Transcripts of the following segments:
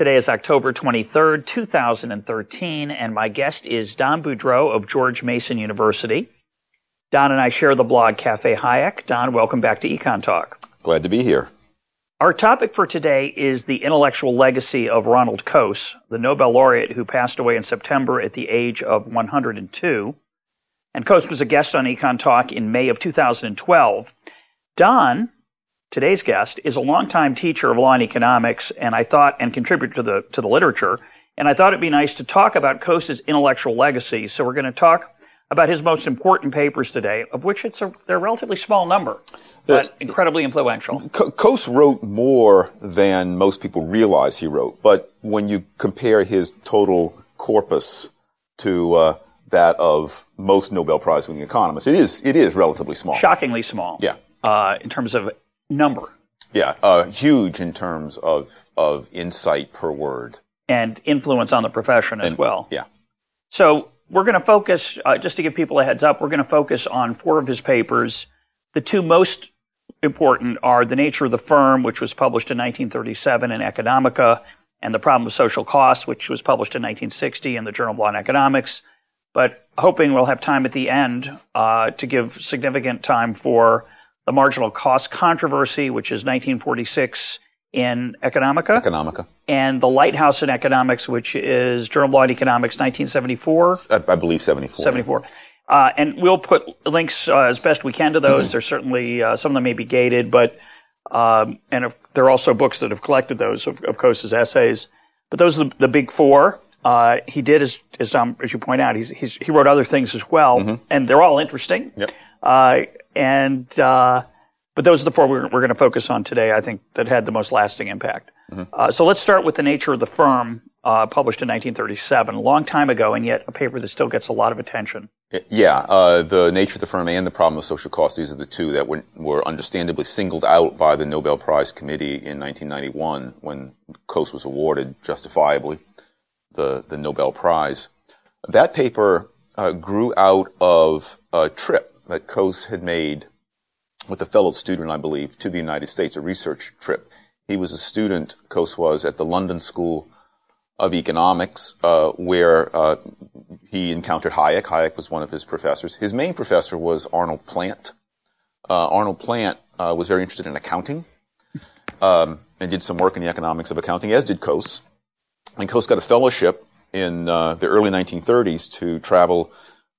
Today is October 23rd, 2013, and my guest is Don Boudreaux of George Mason University. Don and I share the blog Cafe Hayek. Don, welcome back to Econ Talk. Glad to be here. Our topic for today is the intellectual legacy of Ronald Coase, the Nobel laureate who passed away in September at the age of 102. And Coase was a guest on Econ Talk in May of 2012. Don, today's guest, is a longtime teacher of law and economics, and I thought, and contributor to the to the literature. And I thought it'd be nice to talk about Coase's intellectual legacy. So we're going to talk about his most important papers today, of which it's a, they're a relatively small number, but uh, incredibly influential. Coase wrote more than most people realize he wrote, but when you compare his total corpus to uh, that of most Nobel Prize winning economists, it is it is relatively small. Shockingly small. Yeah. Uh, in terms of number. Yeah, uh, huge in terms of of insight per word and influence on the profession as and, well. Yeah. So we're going to focus, uh, just to give people a heads up, we're going to focus on four of his papers. The two most important are The Nature of the Firm, which was published in 1937 in Economica, and The Problem of Social Cost, which was published in 1960 in the Journal of Law and Economics. But hoping we'll have time at the end uh, to give significant time for the marginal cost controversy, which is 1946 in Economica. Economica. And The Lighthouse in Economics, which is Journal of Law and Economics, 1974. I, I believe 74. 74. Uh, and we'll put links uh, as best we can to those. Mm-hmm. There's certainly uh, some of them may be gated, but um, and if, there are also books that have collected those of, of Coase's essays. But those are the, the big four. Uh, he did, as as, Tom, as you point out, he's, he's, he wrote other things as well, mm-hmm. and they're all interesting. Yep. And uh, but those are the four we're, we're going to focus on today, I think, that had the most lasting impact. Mm-hmm. Uh, so let's start with The Nature of the Firm, uh, published in 1937, a long time ago, and yet a paper that still gets a lot of attention. Yeah, uh, The Nature of the Firm and The Problem of Social Cost, these are the two that were, were understandably singled out by the Nobel Prize Committee in 1991 when Coase was awarded, justifiably, the, the Nobel Prize. That paper uh, grew out of a trip that Coase had made with a fellow student, I believe, to the United States, a research trip. He was a student, Coase was, at the London School of Economics, uh, where uh, he encountered Hayek. Hayek was one of his professors. His main professor was Arnold Plant. Uh, Arnold Plant uh, was very interested in accounting um, and did some work in the economics of accounting, as did Coase. And Coase got a fellowship in uh, the early 1930s to travel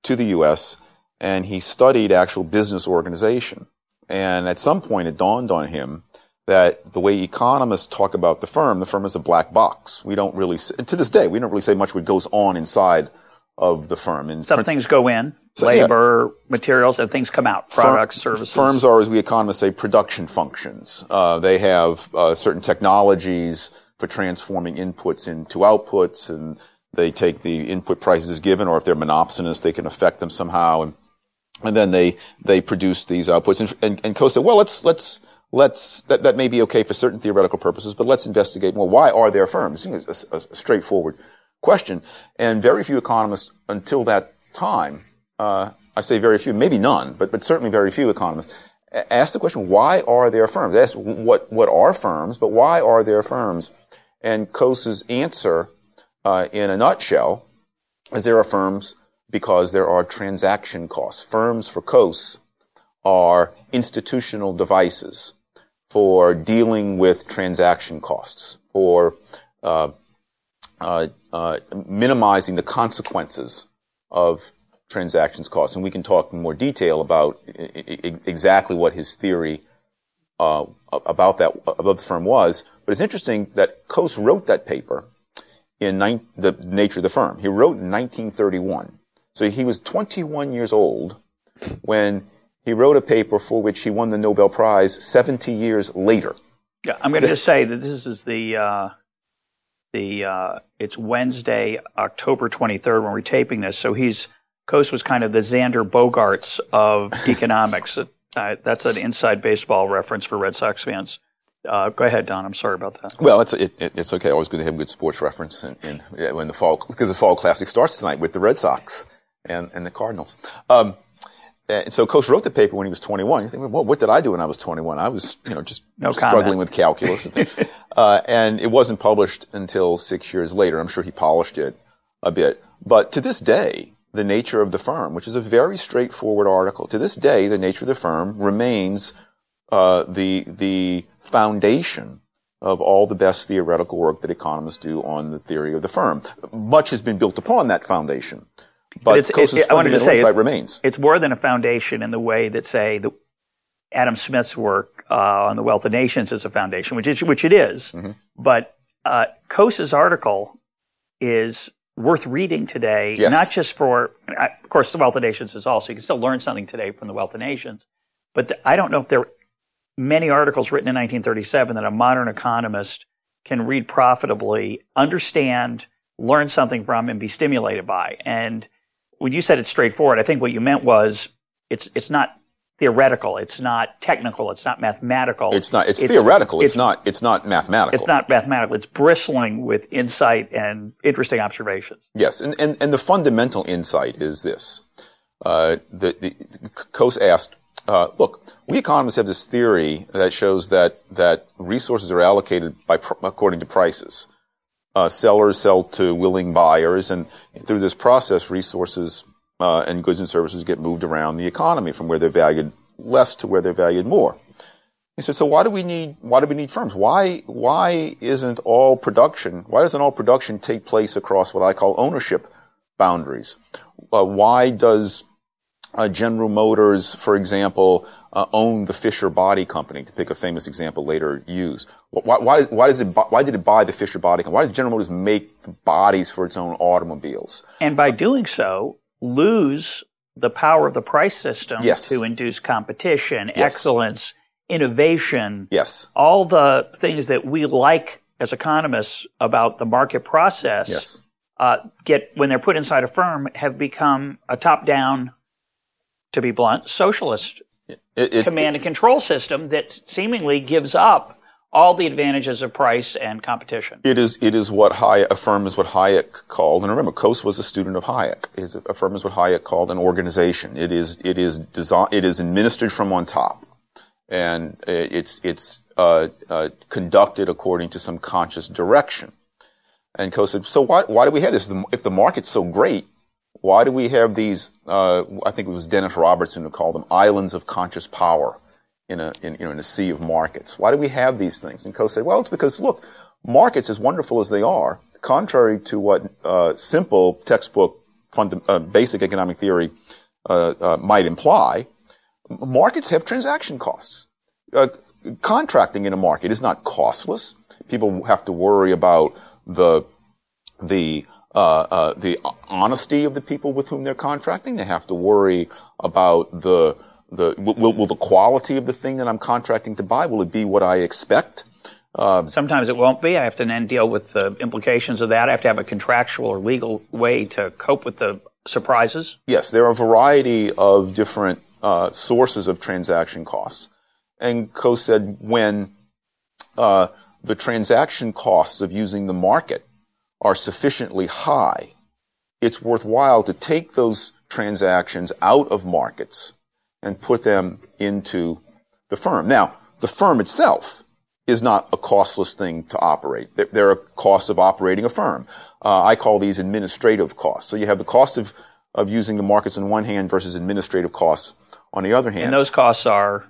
to the U.S. and he studied actual business organization. And at some point, it dawned on him that the way economists talk about the firm, the firm is a black box. We don't really, to this day, we don't really say much what goes on inside of the firm. And Some things go in, so, labor, yeah. materials, and things come out, products, firm, services. Firms are, as we economists say, production functions. Uh, they have uh, certain technologies for transforming inputs into outputs, and they take the input prices given, or if they're monopsonous, they can affect them somehow. And and then they they produce these outputs. And, and, and Coase said, well, let's let's let's that, that may be okay for certain theoretical purposes, but let's investigate more. Why are there firms? A, a, a straightforward question, and very few economists until that time, uh, I say very few, maybe none, but but certainly very few economists ask the question: Why are there firms? They ask what what are firms, but why are there firms? And Coase's answer, uh, in a nutshell, is there are firms because there are transaction costs. Firms for Coase are institutional devices for dealing with transaction costs, for uh, uh, uh, minimizing the consequences of transactions costs. And we can talk in more detail about I- I- exactly what his theory uh, about that about the firm was. But it's interesting that Coase wrote that paper in ni- the nature of the firm. He wrote in 1931. So he was 21 years old when he wrote a paper for which he won the Nobel Prize 70 years later. Yeah, I'm going to just say that this is the uh, the uh, it's Wednesday, October 23rd when we're taping this. So he's Coase was kind of the Xander Bogaerts of economics. Uh, that's an inside baseball reference for Red Sox fans. Uh, go ahead, Don. I'm sorry about that. Well, it's it, it's okay. Always good to have a good sports reference in, in yeah, when the fall because the fall classic starts tonight with the Red Sox and and the Cardinals. Um, and so Coase wrote the paper when he was 21. You think, well, what did I do when I was 21? I was, you know, just no struggling with calculus. And, uh, and it wasn't published until six years later. I'm sure he polished it a bit. But to this day, the nature of the firm, which is a very straightforward article, to this day, the nature of the firm remains uh, the the foundation of all the best theoretical work that economists do on the theory of the firm. Much has been built upon that foundation. But, it's, Coase's it, I wanted to say insight remains. It's more than a foundation in the way that, say, the, Adam Smith's work uh, on the Wealth of Nations is a foundation, which is, which it is. Mm-hmm. But uh, Coase's article is worth reading today, Yes. not just for, of course, the Wealth of Nations is also, you can still learn something today from the Wealth of Nations. But the, I don't know if there are many articles written in 1937 that a modern economist can read profitably, understand, learn something from, and be stimulated by. And when you said it's straightforward, I think what you meant was it's it's not theoretical, it's not technical, it's not mathematical. It's not. It's, theoretical. It's, not. It's not mathematical. It's not mathematical. It's bristling with insight and interesting observations. Yes, and, and, and the fundamental insight is this. Uh, the, the, Coase asked, uh, look, we economists have this theory that shows that, that resources are allocated by, pr- according to prices. Uh, sellers sell to willing buyers, and through this process, resources uh, and goods and services get moved around the economy from where they're valued less to where they're valued more. He said, so why do we need, why do we need firms? Why, why isn't all production, why doesn't all production take place across what I call ownership boundaries? Uh, why does uh, General Motors, for example, uh, own the Fisher Body Company, to pick a famous example later used? Why, why, why, does it, why did it buy the Fisher Body Company? Why does General Motors make bodies for its own automobiles? And by doing so, lose the power of the price system Yes. to induce competition, excellence, innovation, Yes. all the things that we like as economists about the market process Yes. uh, get when they're put inside a firm have become a top-down, to be blunt, socialist It, it, command and control system that seemingly gives up all the advantages of price and competition. It is it is what Hayek a firm is what Hayek called, and remember, Coase was a student of Hayek. Is a firm is what Hayek called an organization. It is it is design, it is administered from on top, and uh, it's it's uh, uh, conducted according to some conscious direction. And Coase said, so why why do we have this? If the market's so great, why do we have these? Uh, I think it was Dennis Robertson who called them islands of conscious power in a in, you know in a sea of markets. Why do we have these things? And Coase said, well, it's because look, markets, as wonderful as they are, contrary to what uh, simple textbook funda- uh, basic economic theory uh, uh, might imply, markets have transaction costs. Uh, contracting in a market is not costless. People have to worry about the the uh, uh, the honesty of the people with whom they're contracting. They have to worry about the the will, will the quality of the thing that I'm contracting to buy will it be what I expect? Sometimes it won't be. I have to then deal with the implications of that. I have to have a contractual or legal way to cope with the surprises. Yes, there are a variety of different uh, sources of transaction costs. And Coase said when uh, the transaction costs of using the market are sufficiently high, it's worthwhile to take those transactions out of markets and put them into the firm. Now, the firm itself is not a costless thing to operate. There- are costs of operating a firm. Uh, I call these administrative costs. So you have the cost of, of using the markets on one hand versus administrative costs on the other hand. And those costs are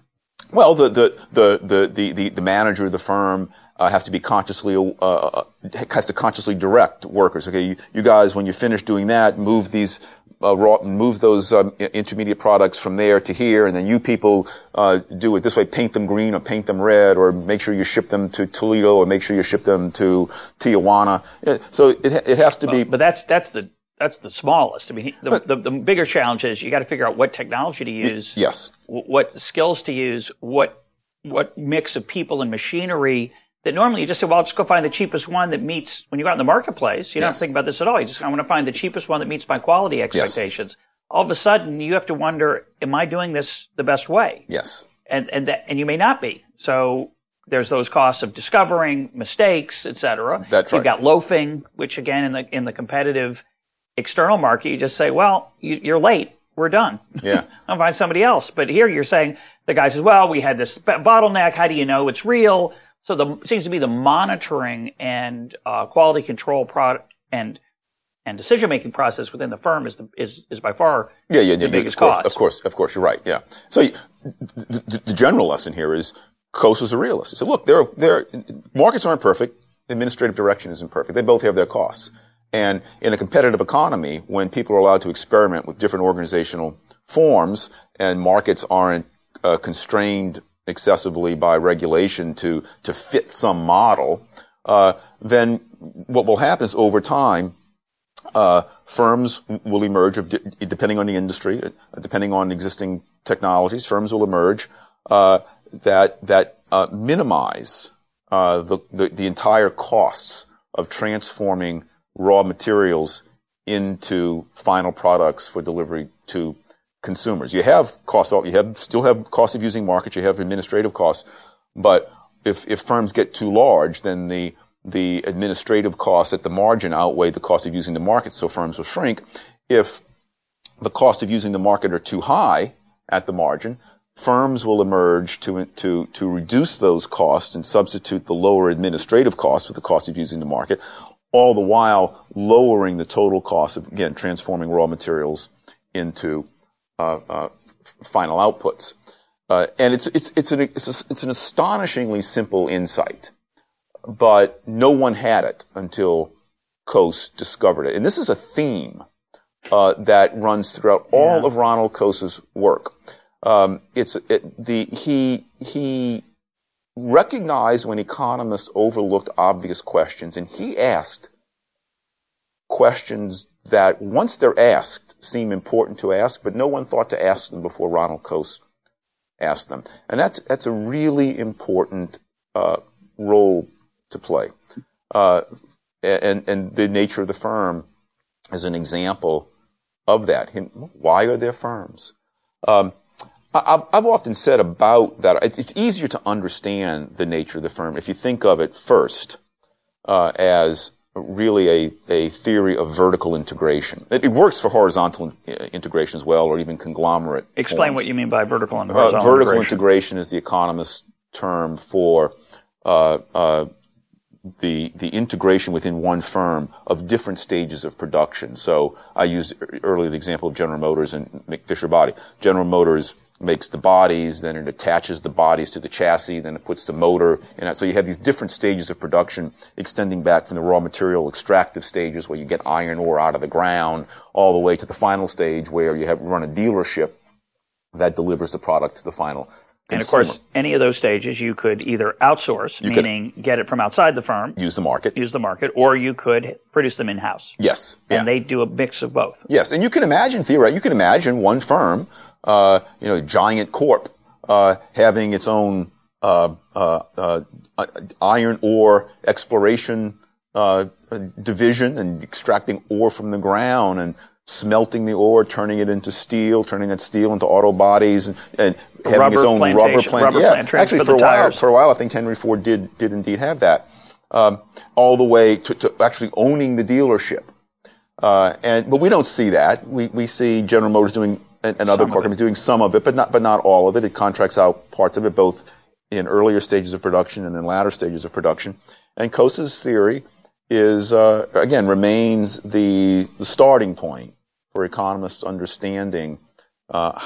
Well, the the the the the, the, the manager of the firm uh, has to be consciously uh, uh, has to consciously direct workers. Okay, you, you guys, when you finish doing that, move these. Uh, raw, move those um, intermediate products from there to here, and then you people uh, do it this way: paint them green or paint them red, or make sure you ship them to Toledo, or make sure you ship them to Tijuana. So it it has to be but that's that's the that's the smallest. I mean, the, the, the bigger challenge is you got to figure out what technology to use, yes, wh- what skills to use, what what mix of people and machinery that normally you just say, well, I'll just go find the cheapest one that meets, when you go out in the marketplace, you Yes. don't think about this at all. You just, I want to find the cheapest one that meets my quality expectations. All of a sudden, you have to wonder, am I doing this the best way? Yes. And, and, that, and you may not be. So there's those costs of discovering mistakes, et cetera. That's You've got loafing, which again, in the, in the competitive external market, you just say, well, you, you're late. We're done. Yeah. I'll find somebody else. But here you're saying the guy says, well, we had this bottleneck. How do you know it's real? So the seems to be the monitoring and uh, quality control product and and decision making process within the firm is the, is is by far Yeah, yeah, the yeah, biggest of course, cost. Of course, of course, you're right. Yeah. So the, the, the general lesson here is Coase is a realist. He said, look, there, there, markets aren't perfect. Administrative direction isn't perfect. They both have their costs. And in a competitive economy, when people are allowed to experiment with different organizational forms and markets aren't uh, constrained excessively by regulation to, to fit some model, uh, then what will happen is over time, uh, firms will emerge of, depending on the industry, depending on existing technologies, firms will emerge uh, that that uh, minimize uh, the, the the entire costs of transforming raw materials into final products for delivery to consumers. You have costs, you have still have costs of using markets, you have administrative costs, but if if firms get too large, then the the administrative costs at the margin outweigh the cost of using the market, so firms will shrink. If the cost of using the market are too high at the margin, firms will emerge to, to, to reduce those costs and substitute the lower administrative costs for the cost of using the market, all the while lowering the total cost of, again, transforming raw materials into final outputs. Uh, and it's, it's, it's, an, it's, a, it's an astonishingly simple insight but no one had it until Coase discovered it. And this is a theme uh, that runs throughout all of Ronald Coase's work. Um, it's it, the he he recognized when economists overlooked obvious questions, and he asked questions that once they're asked seem important to ask, but no one thought to ask them before Ronald Coase asked them, and that's that's a really important uh, role to play. Uh, and, and the nature of the firm is an example of that. Why are there firms? Um, I, I've often said about that, it's easier to understand the nature of the firm if you think of it first uh, as really a, a theory of vertical integration. It, it works for horizontal in, uh, integration as well, or even conglomerate. Explain forms. what you mean by vertical and Uh, horizontal vertical integration. integration is the economist's term for uh, uh, the the integration within one firm of different stages of production. So I used earlier the example of General Motors and McFisher Body. General Motors makes the bodies, then it attaches the bodies to the chassis, then it puts the motor in it. So you have these different stages of production extending back from the raw material extractive stages where you get iron ore out of the ground all the way to the final stage where you have run a dealership that delivers the product to the final And of course, any of those stages you could either outsource, could- meaning get it from outside the firm, use the market. use the market, or you could produce them in house. Yes. Yeah. And they do a mix of both. Yes, and you can imagine theoretically, you can imagine one firm, uh, you know, Giant Corp, uh, having its own uh, uh, iron ore exploration uh, division and extracting ore from the ground and smelting the ore, turning it into steel, turning that steel into auto bodies, and, and having rubber its own rubber plant. rubber yeah, plant actually, for for, a while, tires. for a while, I think Henry Ford did did indeed have that. Um, all the way to, to actually owning the dealership. Uh, and but we don't see that. We we see General Motors doing and, and other Some of car companies doing some of it, but not but not all of it. It contracts out parts of it, both in earlier stages of production and in latter stages of production. And Coase's theory is uh, again remains the the starting point for economists understanding uh,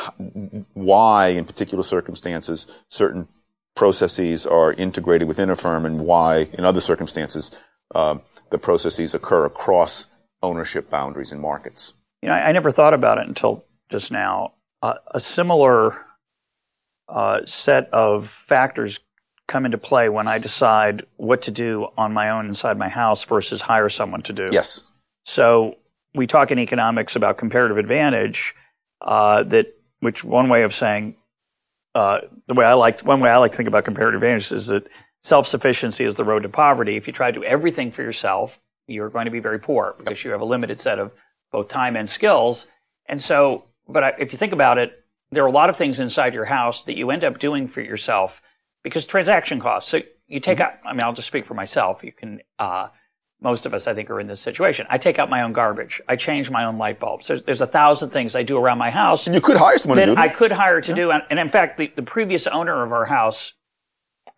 why, in particular circumstances, certain processes are integrated within a firm, and why, in other circumstances, uh, the processes occur across ownership boundaries and markets. You know, I, I never thought about it until just now. Uh, a similar uh, set of factors come into play when I decide what to do on my own inside my house versus hire someone to do. Yes. So we talk in economics about comparative advantage. Uh, that which one way of saying uh, the way I like one way I like to think about comparative advantage is that self sufficiency is the road to poverty. If you try to do everything for yourself, you're going to be very poor because you have a limited set of both time and skills. And so, but I, if you think about it, there are a lot of things inside your house that you end up doing for yourself because transaction costs. So you take out, I mean, I'll just speak for myself. You can, uh, most of us, I think, are in this situation. I take out my own garbage. I change my own light bulbs. There's, there's a thousand things I do around my house. And you could hire someone to do that I could hire to do. And, and in fact, the, the previous owner of our house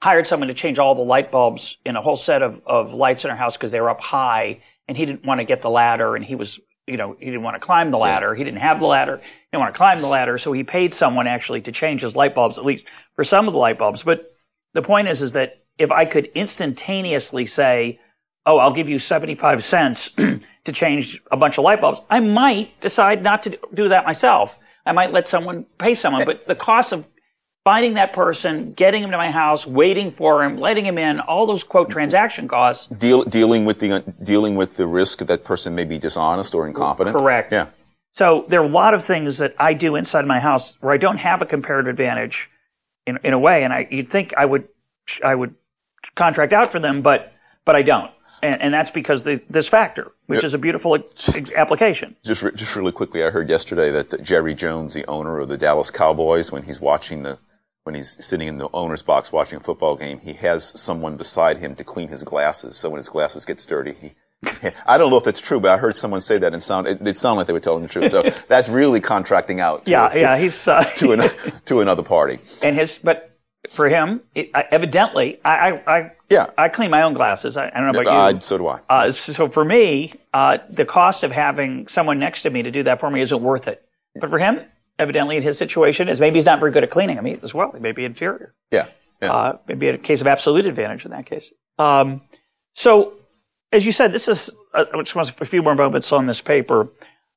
hired someone to change all the light bulbs in a whole set of, of lights in our house because they were up high and he didn't want to get the ladder and he was, you know, he didn't want to climb the ladder. He didn't have the ladder. He didn't want to climb the ladder. So he paid someone actually to change his light bulbs, at least for some of the light bulbs. But the point is, is that if I could instantaneously say, oh, I'll give you 75 cents to change a bunch of light bulbs, I might decide not to do that myself. I might let someone pay someone, but the cost of finding that person, getting him to my house, waiting for him, letting him in, all those quote transaction costs. Deal, dealing with the dealing with the risk that person may be dishonest or incompetent. Correct. Yeah. So there are a lot of things that I do inside my house where I don't have a comparative advantage in, in a way, and I you'd think I would I would contract out for them, but but I don't, and, and that's because the, this factor, which Yep. is a beautiful ex- application. Just re- just really quickly, I heard yesterday that Jerry Jones, the owner of the Dallas Cowboys, when he's watching the when he's sitting in the owner's box watching a football game, he has someone beside him to clean his glasses. So when his glasses gets dirty, he. I don't know if that's true, but I heard someone say that and sound it, it sounded like they were telling the truth. So that's really contracting out. To, Yeah, yeah, he's uh, to, an, to another party. and his but for him, it, I- evidently, I I I, Yeah. I clean my own glasses. I, I don't know about you. Uh, so do I. Uh, so for me, uh, the cost of having someone next to me to do that for me isn't worth it. But for him, evidently in his situation, is maybe he's not very good at cleaning them as well. He may be inferior. yeah. yeah. Uh, maybe a case of absolute advantage in that case. Um, so, as you said, this is uh, I just want a few more moments on this paper.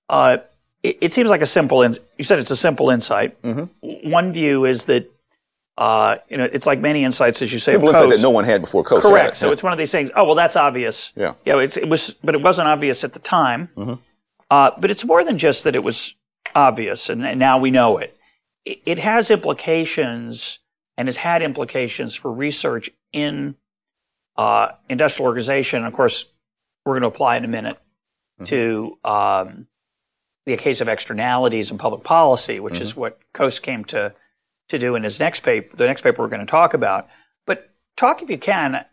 Uh, it, it seems like a simple. In, you said it's a simple insight. Mm-hmm. One view is that uh, you know it's like many insights, as you say. Simple insight Coase. that no one had before Coase. Correct. it. So Yeah. it's one of these things. Oh well, that's obvious. Yeah. Yeah. It's, it was, but it wasn't obvious at the time. Mm-hmm. Uh, but it's more than just that it was obvious, and, and now we know it. it. It has implications, and has had implications for research in uh, industrial organization. Of course, we're going to apply in a minute to um, the case of externalities and public policy, which is what Coase came to to do in his next paper, the next paper we're going to talk about. But talk, if you can,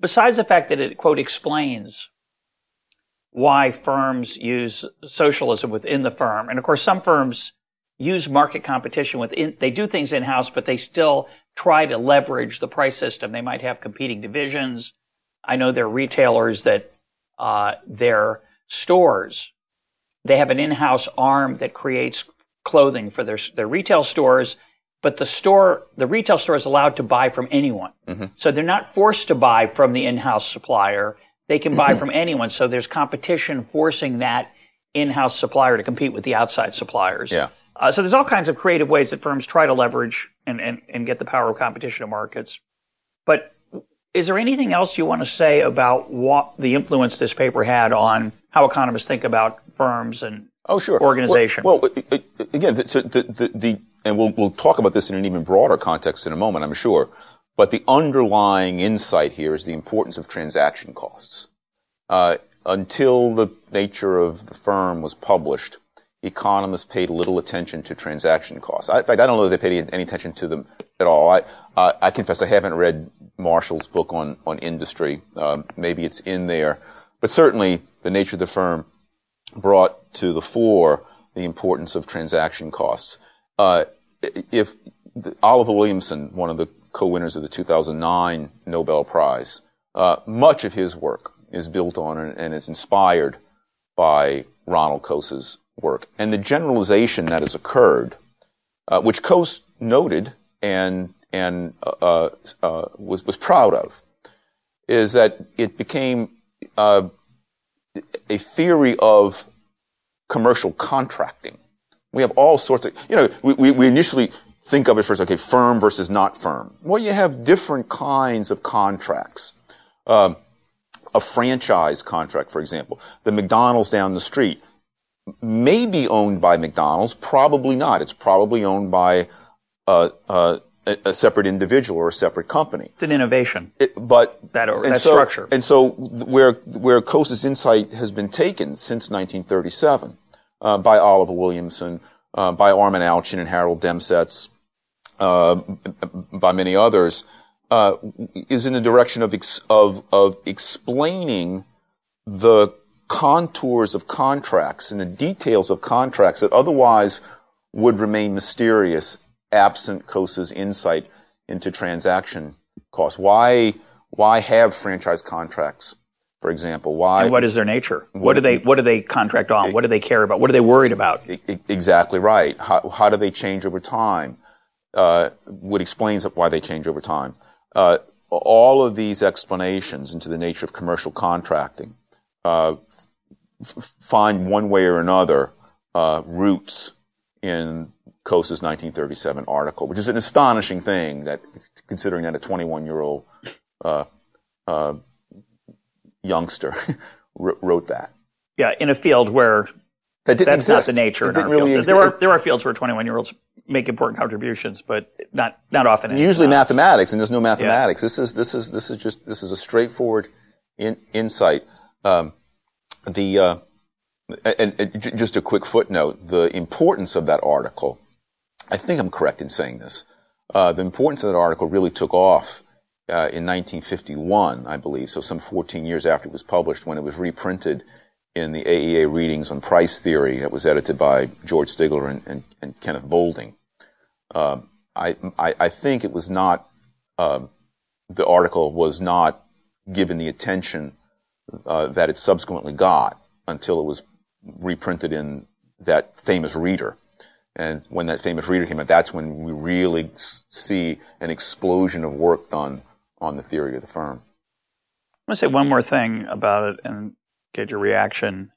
besides the fact that it quote explains why firms use socialism within the firm, and of course some firms use market competition within. They do things in house, but they still try to leverage the price system. They might have competing divisions. I know there are retailers that uh, their stores they have an in-house arm that creates clothing for their their retail stores, but the store the retail store is allowed to buy from anyone. So they're not forced to buy from the in-house supplier. They can buy from anyone. So there's competition forcing that in-house supplier to compete with the outside suppliers. Yeah. Uh, so there's all kinds of creative ways that firms try to leverage and, and, and get the power of competition in markets. But is there anything else you want to say about what the influence this paper had on how economists think about firms and Oh, sure. organization. Well, well again, the, the, the, the, and we'll, we'll talk about this in an even broader context in a moment, I'm sure. But the underlying insight here is the importance of transaction costs. Uh, until the nature of the firm was published, economists paid little attention to transaction costs. I, in fact, I don't know if they paid any attention to them at all. I, uh, I confess I haven't read Marshall's book on, on industry. Um, maybe it's in there. But certainly the nature of the firm brought to the fore the importance of transaction costs. Uh, if the, Oliver Williamson, one of the co-winners of the 2009 Nobel Prize, uh, much of his work is built on and, and is inspired by Ronald Coase's work. And the generalization that has occurred, uh, which Coase noted and and uh, uh, was was proud of, is that it became uh, a theory of commercial contracting. We have all sorts of, you know, we, we, we initially think of it first, okay, firm versus not firm. Well, you have different kinds of contracts. Um, a franchise contract, for example, the McDonald's down the street may be owned by McDonald's, probably not. It's probably owned by uh, uh, a, a, separate individual or a separate company. It's an innovation. It, but that, and that so, structure. And so where where Coase's insight has been taken since 1937 uh, by Oliver Williamson, uh, by Armen Alchian and Harold Demsetz, uh, by many others, uh, is in the direction of ex- of of explaining the contours of contracts and the details of contracts that otherwise would remain mysterious absent Coase's insight into transaction costs. Why, why have franchise contracts, for example? Why? And what is their nature? What do they, what do they contract on? What do they care about? What are they worried about? Exactly right. How, how do they change over time? Uh, what explains why they change over time. Uh, all of these explanations into the nature of commercial contracting uh, f- find one way or another uh, roots in Coase's 1937 article, which is an astonishing thing that, considering that a 21 year old uh, uh, youngster wrote that. Yeah, in a field where that didn't that's exist. not the nature. It didn't our really exist. There are there are fields where 21 year olds make important contributions, but not not often. Usually mathematics, and there's no mathematics. Yeah. This is this is this is just this is a straightforward in, insight. Um, the uh, and, and, just a quick footnote: the importance of that article. I think I'm correct in saying this. Uh, the importance of that article really took off uh, in 1951, I believe. So some 14 years after it was published, when it was reprinted in the AEA readings on price theory that was edited by George Stigler and, and, and Kenneth Boulding. Uh, I, I, I, think it was not, uh, the article was not given the attention uh, that it subsequently got until it was reprinted in that famous reader. And when that famous reader came out, that's when we really see an explosion of work done on the theory of the firm. I want to say one more thing about it and get your reaction.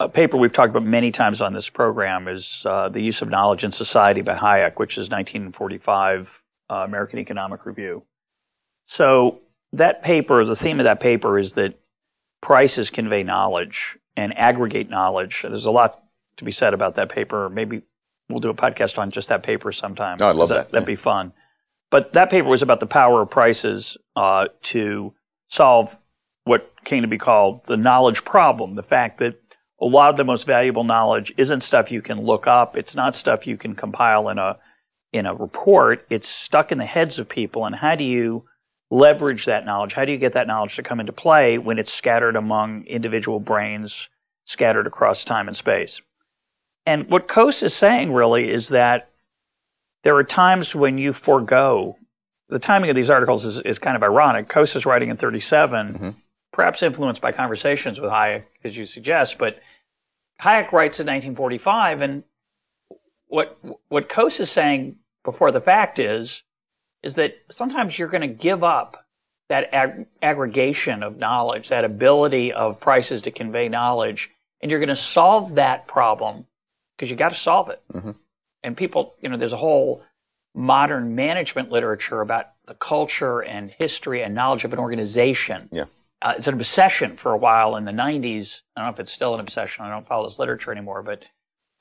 A paper we've talked about many times on this program is uh, The Use of Knowledge in Society by Hayek, which is 1945 uh, American Economic Review. So that paper, the theme of that paper is that prices convey knowledge and aggregate knowledge. There's a lot to be said about that paper. Maybe we'll do a podcast on just that paper sometime. Oh, I love that. that. would yeah. be fun. But that paper was about the power of prices uh, to solve what came to be called the knowledge problem. The fact that a lot of the most valuable knowledge isn't stuff you can look up. It's not stuff you can compile in a in a report. It's stuck in the heads of people. And how do you leverage that knowledge? How do you get that knowledge to come into play when it's scattered among individual brains, scattered across time and space? And what Coase is saying really is that there are times when you forego the timing of these articles is, is kind of ironic. Coase is writing in 37, mm-hmm. perhaps influenced by conversations with Hayek, as you suggest, but Hayek writes in 1945, and what what Coase is saying before the fact is is that sometimes you're going to give up that ag- aggregation of knowledge, that ability of prices to convey knowledge, and you're going to solve that problem because you got to solve it. Mm-hmm. And people, you know, there's a whole modern management literature about the culture and history and knowledge of an organization. Yeah. Uh, it's an obsession for a while in the 90s. I don't know if it's still an obsession. I don't follow this literature anymore, but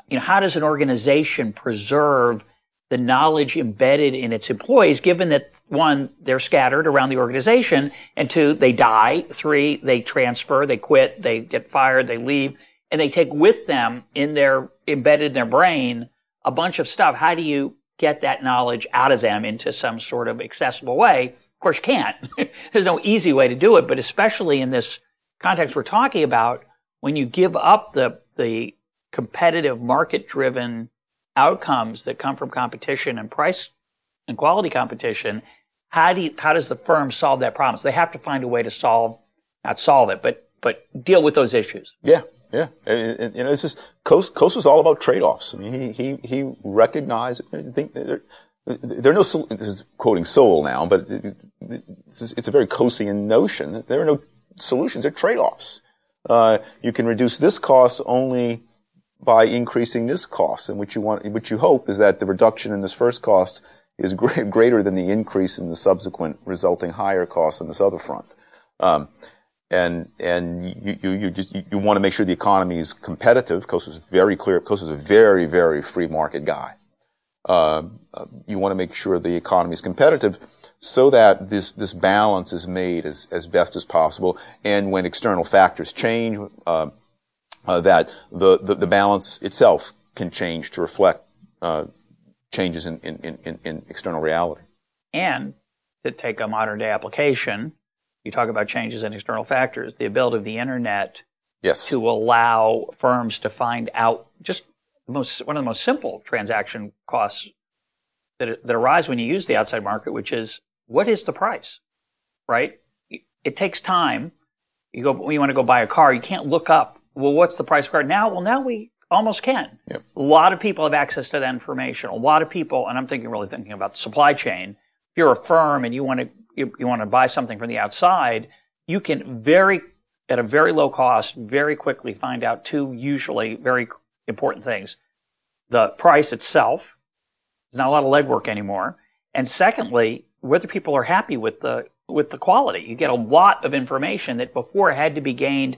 you know, how does an organization preserve the knowledge embedded in its employees, given that one, they're scattered around the organization, and two, they die, three, they transfer, they quit, they get fired, they leave, and they take with them in their embedded in their brain a bunch of stuff. How do you get that knowledge out of them into some sort of accessible way? Of course, you can't. There's no easy way to do it, but especially in this context we're talking about, when you give up the, the competitive market driven outcomes that come from competition and price and quality competition, how do you, how does the firm solve that problem? So they have to find a way to solve, not solve it, but, but deal with those issues. Yeah. Yeah, you know, it's just Coase. Was all about trade-offs. I mean, he he he recognized. I think there, are no. This is quoting Sowell now, but it's, a very Coasean notion that there are no solutions. There are trade-offs. Uh, you can reduce this cost only by increasing this cost, and what you want, what you hope, is that the reduction in this first cost is greater than the increase in the subsequent resulting higher cost on this other front. Um, and and you you, you just you, you, want to make sure the economy is competitive. Coase was very clear. Coase was a very very free market guy, uh, uh, you want to make sure the economy is competitive so that this, this balance is made as, as best as possible. And when external factors change, uh, uh, that the, the, the, balance itself can change to reflect uh, changes in, in, in, in external reality. And to take a modern day application, you talk about changes in external factors, the ability of the internet yes. to allow firms to find out just most, one of the most simple transaction costs that, that arise when you use the outside market, which is what is the price, right? It takes time. You go when you want to go buy a car, you can't look up. Well, what's the price of car now? Well, now we almost can. Yep. A lot of people have access to that information. A lot of people, and I'm thinking really thinking about the supply chain. If you're a firm and you want to you, you want to buy something from the outside, you can very at a very low cost, very quickly find out two usually very important things. The price itself. There's not a lot of legwork anymore. And secondly, whether people are happy with the with the quality. You get a lot of information that before had to be gained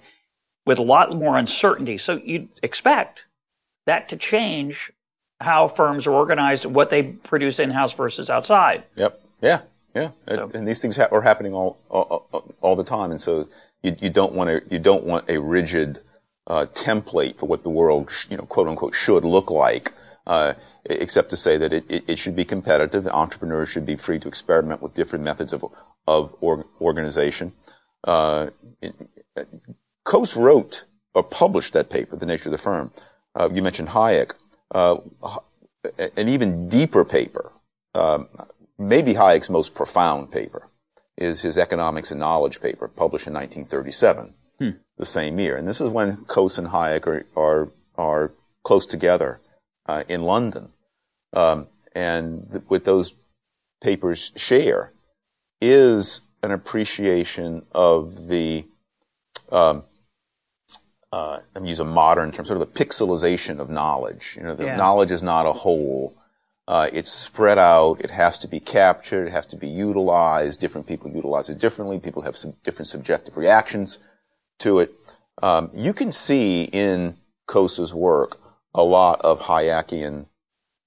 with a lot more uncertainty. So you'd expect that to change how firms are organized, what they produce in house versus outside. Yep. Yeah. Yeah. So. And these things ha- are happening all, all, all the time, and so you, you don't want to you don't want a rigid uh, template for what the world sh- you know quote unquote should look like. Uh, except to say that it, it, it, should be competitive. Entrepreneurs should be free to experiment with different methods of of or, organization. Uh, it, Coase wrote or published that paper, The Nature of the Firm. Uh, you mentioned Hayek. Uh, an even deeper paper, um, maybe Hayek's most profound paper, is his Economics and Knowledge paper, published in 1937, hmm. the same year. And this is when Coase and Hayek are, are, are close together uh, in London. Um, and th- what those papers share is an appreciation of the, um, uh, I'm use a modern term, sort of the pixelization of knowledge. You know, the yeah. knowledge is not a whole. Uh, it's spread out. It has to be captured. It has to be utilized. Different people utilize it differently. People have some different subjective reactions to it. Um, you can see in Coase's work a lot of Hayekian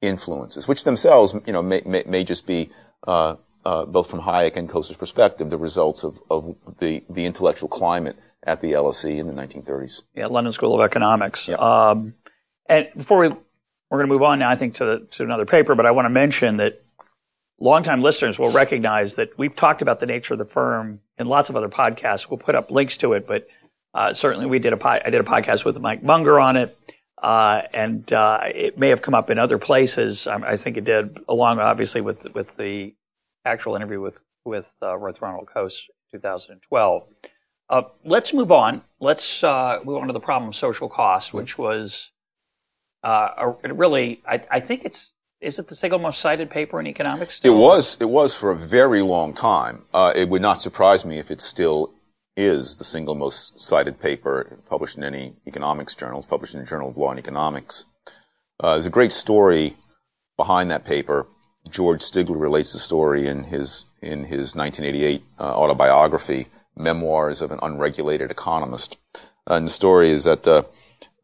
influences, which themselves, you know, may, may, may just be uh, uh, both from Hayek and Coase's perspective, the results of, of the, the intellectual climate at the LSE in the 1930s. Yeah, London School of Economics. Yep. Um, and before we we're going to move on now, I think to the, to another paper, but I want to mention that longtime listeners will recognize that we've talked about the nature of the firm in lots of other podcasts. We'll put up links to it, but uh, certainly we did a po- I did a podcast with Mike Munger on it. Uh, and uh, it may have come up in other places. Um, I think it did, along obviously with with the actual interview with with uh, Ronald Coase, 2012. Uh, let's move on. Let's uh, move on to the problem of social cost, which was uh, really, I, I, think it's, is it the single most cited paper in economics? Still? It was, it was for a very long time. Uh, it would not surprise me if it still is the single most cited paper published in any economics journals, published in the Journal of Law and Economics. Uh, there's a great story behind that paper. George Stigler relates the story in his in his 1988 uh, autobiography Memoirs of an Unregulated Economist. And the story is that uh,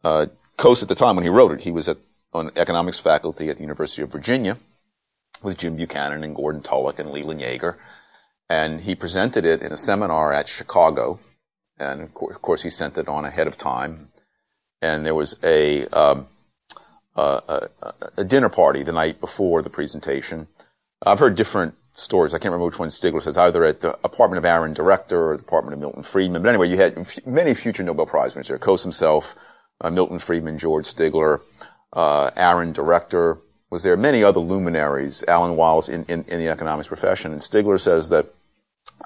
uh, Coase, at the time when he wrote it, he was at on economics faculty at the University of Virginia with Jim Buchanan and Gordon Tullock and Leland Yeager. And he presented it in a seminar at Chicago. And of course, of course he sent it on ahead of time. And there was a, um, a, a, a dinner party the night before the presentation. I've heard different stories. I can't remember which one Stigler says, either at the apartment of Aaron Director or the apartment of Milton Friedman. But anyway, you had f- many future Nobel Prize winners there. Coase himself, uh, Milton Friedman, George Stigler, uh, Aaron Director was there. Many other luminaries, Alan Wallace in, in, in the economics profession. And Stigler says that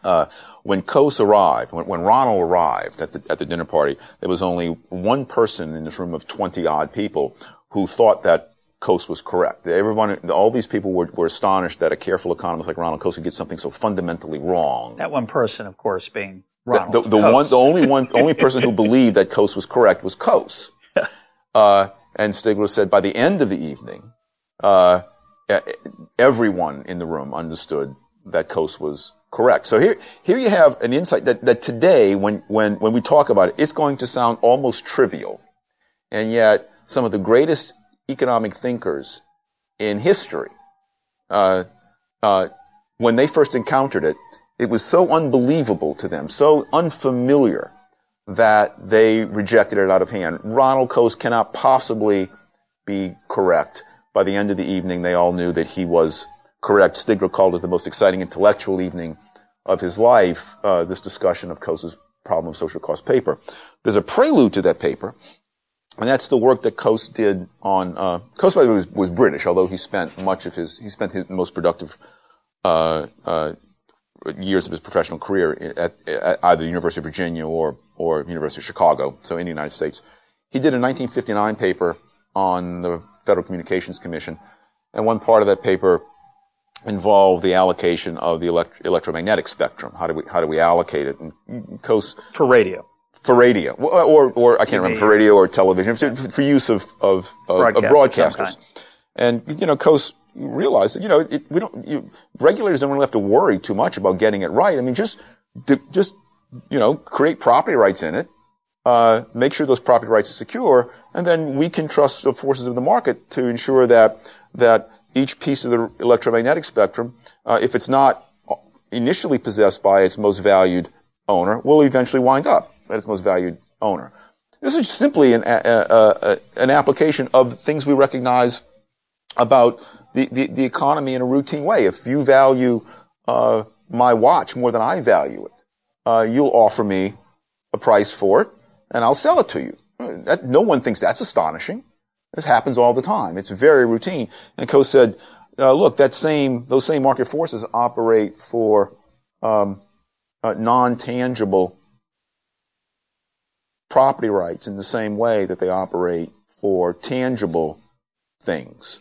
uh, when Coase arrived, when, when, Ronald arrived at the, at the dinner party, there was only one person in this room of 20 odd people who thought that Coase was correct. Everyone, all these people were, were astonished that a careful economist like Ronald Coase could get something so fundamentally wrong. That one person, of course, being Ronald. The, the, the one, the only one, only person who believed that Coase was correct was Coase. uh, and Stigler said by the end of the evening, uh, everyone in the room understood that Coase was correct. So here, here you have an insight that, that today, when, when, when we talk about it, it's going to sound almost trivial. And yet, some of the greatest economic thinkers in history. Uh, uh, when they first encountered it, it was so unbelievable to them, so unfamiliar that they rejected it out of hand. Ronald Coase cannot possibly be correct. By the end of the evening, they all knew that he was correct. Stigler called it the most exciting intellectual evening of his life, uh, this discussion of Coase's problem of social cost paper. There's a prelude to that paper, and that's the work that Coase did on, uh, Coase, by the way, was, was, British, although he spent much of his, he spent his most productive, uh, uh years of his professional career at, at, either the University of Virginia or, or University of Chicago, so in the United States. He did a 1959 paper on the Federal Communications Commission, and one part of that paper involved the allocation of the elect- electromagnetic spectrum. How do we how do we allocate it? And Coase for radio. For radio, or or I can't remember for radio or television for, for use of of, of, of broadcasters, and you know, Coase realized that you know it, we don't you, regulators don't really have to worry too much about getting it right. I mean, just just you know, create property rights in it, uh, make sure those property rights are secure, and then we can trust the forces of the market to ensure that that each piece of the electromagnetic spectrum, uh, if it's not initially possessed by its most valued owner, will eventually wind up at its most valued owner. This is simply an, a, a, a, an application of things we recognize about the, the, the, economy in a routine way. If you value uh, my watch more than I value it, uh, you'll offer me a price for it, and I'll sell it to you. That, no one thinks that's astonishing. This happens all the time. It's very routine. And Coase said, uh, look, that same, those same market forces operate for um, uh, non-tangible property rights in the same way that they operate for tangible things.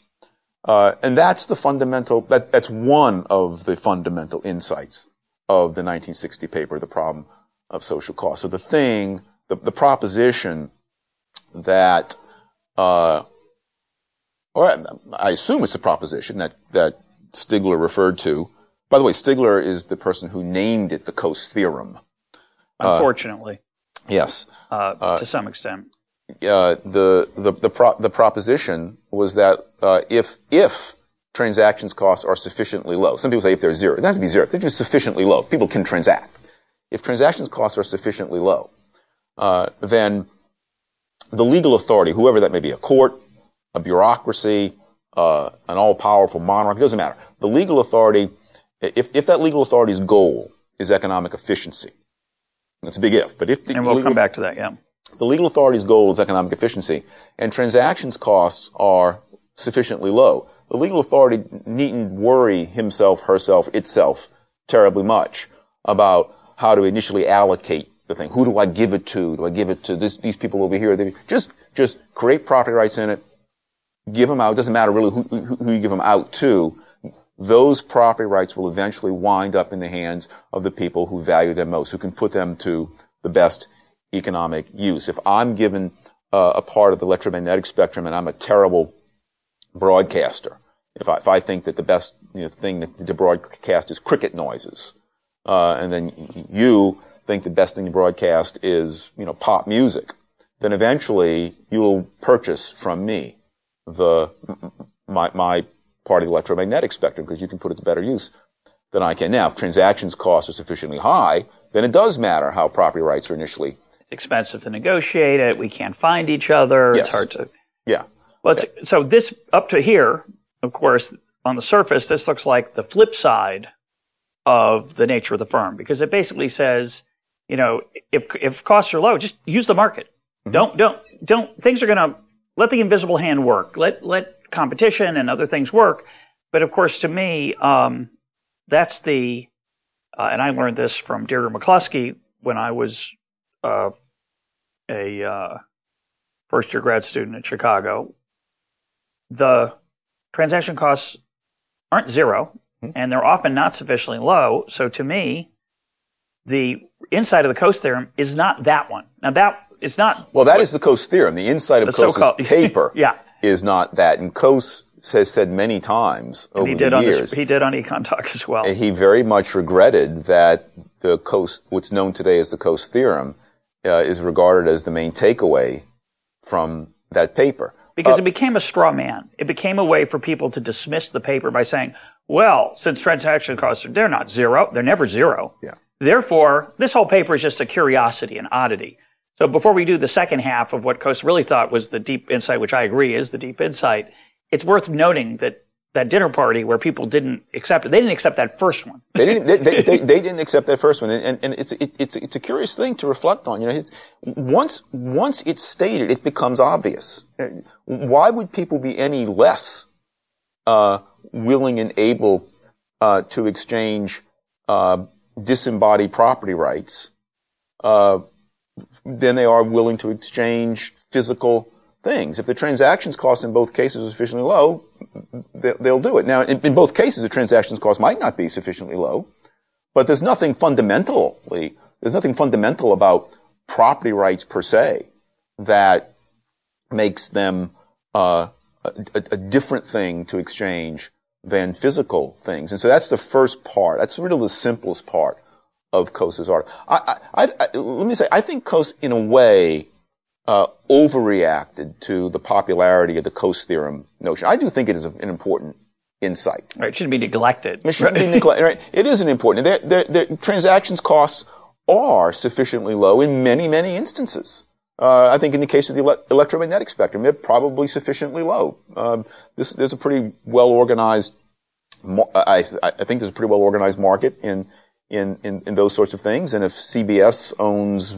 Uh, and that's the fundamental, that, that's one of the fundamental insights of the 1960 paper, The Problem of Social Cost. So the thing, the, the proposition that uh, or I assume it's a proposition that, that Stigler referred to. By the way, Stigler is the person who named it the Coase theorem. Uh, Unfortunately. Uh, yes. Uh, to some extent. Uh, the the the, pro- the, proposition was that uh, if if transactions costs are sufficiently low, some people say if they're zero, it doesn't have to be zero. They're just sufficiently low. People can transact. If transactions costs are sufficiently low, uh, then the legal authority, whoever that may be, a court, a bureaucracy, uh, an all-powerful monarch, it doesn't matter. The legal authority, if, if that legal authority's goal is economic efficiency, that's a big if, but if the and we'll legal, come back to that, yeah. The legal authority's goal is economic efficiency, and transactions costs are sufficiently low. The legal authority needn't worry himself, herself, itself terribly much about how to initially allocate the thing. Who do I give it to? Do I give it to this, these people over here? Just, just create property rights in it. Give them out. It doesn't matter really who, who, who you give them out to. Those property rights will eventually wind up in the hands of the people who value them most, who can put them to the best economic use. If I'm given uh, a part of the electromagnetic spectrum and I'm a terrible broadcaster, if I, if I think that the best you know, thing to broadcast is cricket noises, uh, and then you think the best thing to broadcast is, you know, pop music, then eventually you'll purchase from me the, my, my part of the electromagnetic spectrum because you can put it to better use than I can. Now, if transactions costs are sufficiently high, then it does matter how property rights are initially. It's expensive to negotiate it. We can't find each other. Yes. It's hard to. Yeah. Well, so this up to here, of course, on the surface, this looks like the flip side of the nature of the firm because it basically says you know, if if costs are low, just use the market. Mm-hmm. Don't don't don't. Things are going to let the invisible hand work. Let let competition and other things work. But of course, to me, um, that's the uh, and I learned this from Deirdre McCloskey when I was uh, a uh, first year grad student in Chicago. The transaction costs aren't 0 mm-hmm. and they're often not sufficiently low. So to me, the inside of the Coase theorem is not that one. Now that it's not. Well, that what, is the Coase theorem. The inside of the Coase's paper yeah. is not that. And Coase has said many times over he did the years. This, he did on Econ Talk as well. he very much regretted that the Coase, what's known today as the Coase theorem, uh, is regarded as the main takeaway from that paper. Because uh, it became a straw man. It became a way for people to dismiss the paper by saying, well, since transaction costs they're not zero, they're never zero. Yeah. Therefore, this whole paper is just a curiosity, an oddity. So before we do the second half of what Coase really thought was the deep insight, which I agree is the deep insight, it's worth noting that that dinner party where people didn't accept it. They didn't accept that first one. they didn't. They, they, they, they, didn't accept that first one, and, and, and it's it, it's it's a curious thing to reflect on. You know, once once it's stated, it becomes obvious. Why would people be any less uh, willing and able uh, to exchange uh, disembodied property rights uh, than they are willing to exchange physical things. If the transactions cost in both cases are sufficiently low, they'll do it. Now, in, in both cases, the transactions cost might not be sufficiently low, but there's nothing fundamentally, there's nothing fundamental about property rights per se that makes them uh, a, a, different thing to exchange than physical things. And so that's the first part. That's really the simplest part of Coase's art. I, I, I, let me say, I think Coase, in a way, uh, overreacted to the popularity of the Coase theorem notion. I do think it is an important insight. Right, it shouldn't be neglected. It shouldn't be neglected. Right, it is an important. Their, their, their transactions costs are sufficiently low in many, many instances. Uh, I think in the case of the ele- electromagnetic spectrum, they're probably sufficiently low. Um, this, there's a pretty well organized. I, I, think there's a pretty well organized market in, in in in those sorts of things. And if CBS owns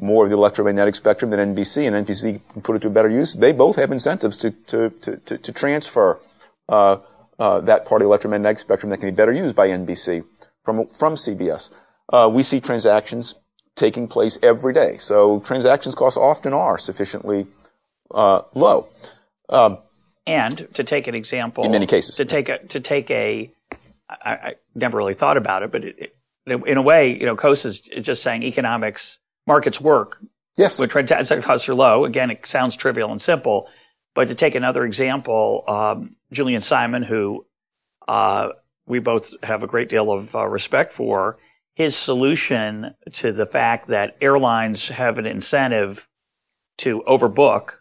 more of the electromagnetic spectrum than NBC, and NBC can put it to a better use, they both have incentives to to to to, to transfer uh, uh, that part of the electromagnetic spectrum that can be better used by NBC from from CBS. Uh, we see transactions taking place every day. So transactions costs often are sufficiently uh, low. Um, and to take an example, in many cases, to take a to take a, I, I never really thought about it, but it, it, in a way, you know, Coase is just saying economics markets work. Yes, when transaction costs are low. Again, it sounds trivial and simple, but to take another example, um, Julian Simon, who uh, we both have a great deal of uh, respect for, his solution to the fact that airlines have an incentive to overbook,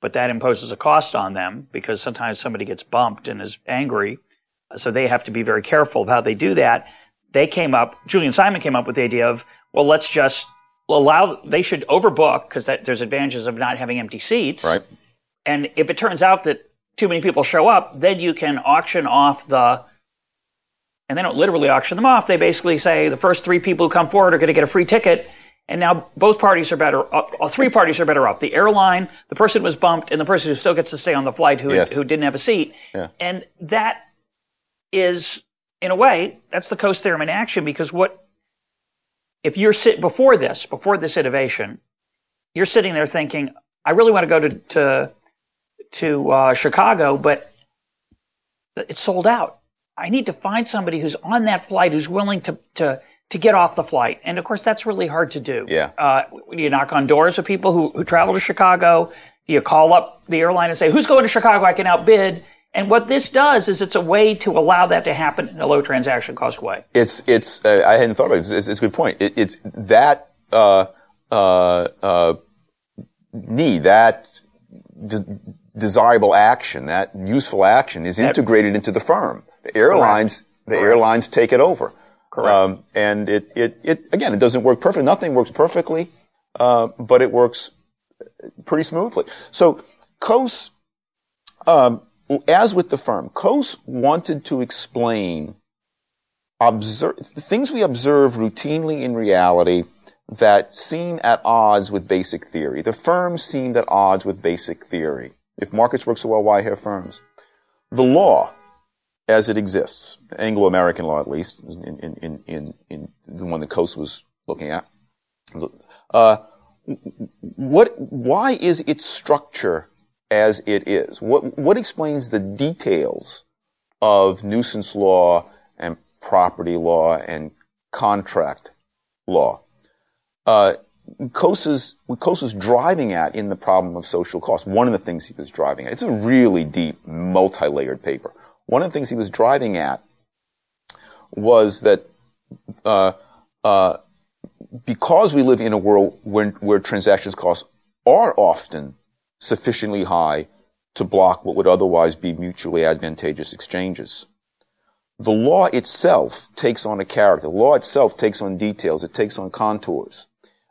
but that imposes a cost on them because sometimes somebody gets bumped and is angry. So they have to be very careful of how they do that. They came up, Julian Simon came up with the idea of, well, let's just allow, they should overbook because there's advantages of not having empty seats. Right. And if it turns out that too many people show up, then you can auction off the and they don't literally auction them off. They basically say the first three people who come forward are going to get a free ticket. And now both parties are better, uh, three parties are better off. The airline, the person who was bumped, and the person who still gets to stay on the flight who, yes. who didn't have a seat. Yeah. And that is, in a way, that's the Coase theorem in action because what, if you're sit before this, before this innovation, you're sitting there thinking, I really want to go to, to, to uh, Chicago, but it's sold out. I need to find somebody who's on that flight who's willing to, to, to get off the flight. And of course, that's really hard to do. Yeah. Uh, you knock on doors of people who, who travel to Chicago? You call up the airline and say, who's going to Chicago? I can outbid. And what this does is it's a way to allow that to happen in a low transaction cost way. It's, it's, uh, I hadn't thought about it. It's, it's, a good point. It, it's that, uh, uh, uh need, that de- desirable action, that useful action is integrated that, into the firm. The airlines, Correct. the Correct. airlines take it over. Correct. Um, and it, it, it, again, it doesn't work perfectly. Nothing works perfectly, uh, but it works pretty smoothly. So Coase, um, as with the firm, Coase wanted to explain observe, things we observe routinely in reality that seem at odds with basic theory. The firm seemed at odds with basic theory. If markets work so well, why have firms? The law, as it exists, Anglo-American law at least, in, in, in, in, the one that Coase was looking at. Uh, what, why is its structure as it is? What, what explains the details of nuisance law and property law and contract law? Uh, Coase was driving at in the problem of social cost, one of the things he was driving at, it's a really deep, multi-layered paper one of the things he was driving at was that uh, uh, because we live in a world where, where transactions costs are often sufficiently high to block what would otherwise be mutually advantageous exchanges. The law itself takes on a character. The law itself takes on details. It takes on contours.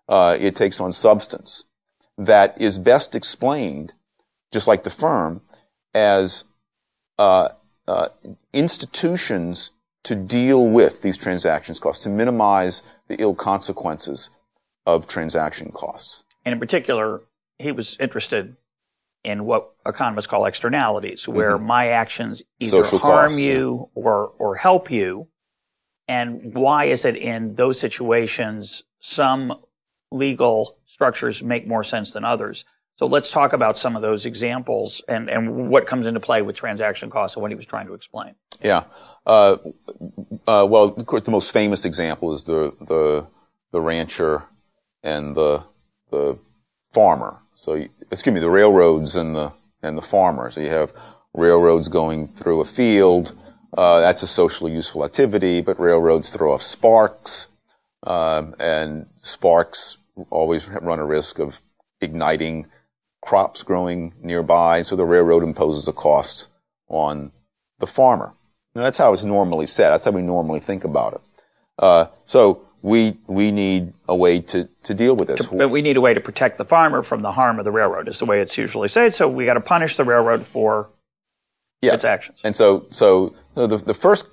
Uh, it takes on substance that is best explained, just like the firm, as uh, uh, institutions to deal with these transactions costs, to minimize the ill consequences of transaction costs. And in particular, he was interested in what economists call externalities, where mm-hmm. my actions either Social harm costs, you yeah. or, or help you. And why is it in those situations some legal structures make more sense than others? So let's talk about some of those examples and, and what comes into play with transaction costs and what he was trying to explain. Yeah. Uh, uh, well, of course, the most famous example is the, the, the rancher and the, the farmer. So, excuse me, the railroads and the, and the farmer. So you have railroads going through a field. Uh, that's a socially useful activity, but railroads throw off sparks, uh, and sparks always run a risk of igniting crops growing nearby, so the railroad imposes a cost on the farmer. Now, that's how it's normally said. That's how we normally think about it. Uh, so we we need a way to, to deal with this. But we need a way to protect the farmer from the harm of the railroad. Is the way it's usually said. So we got to punish the railroad for yes. its actions. And so so the the first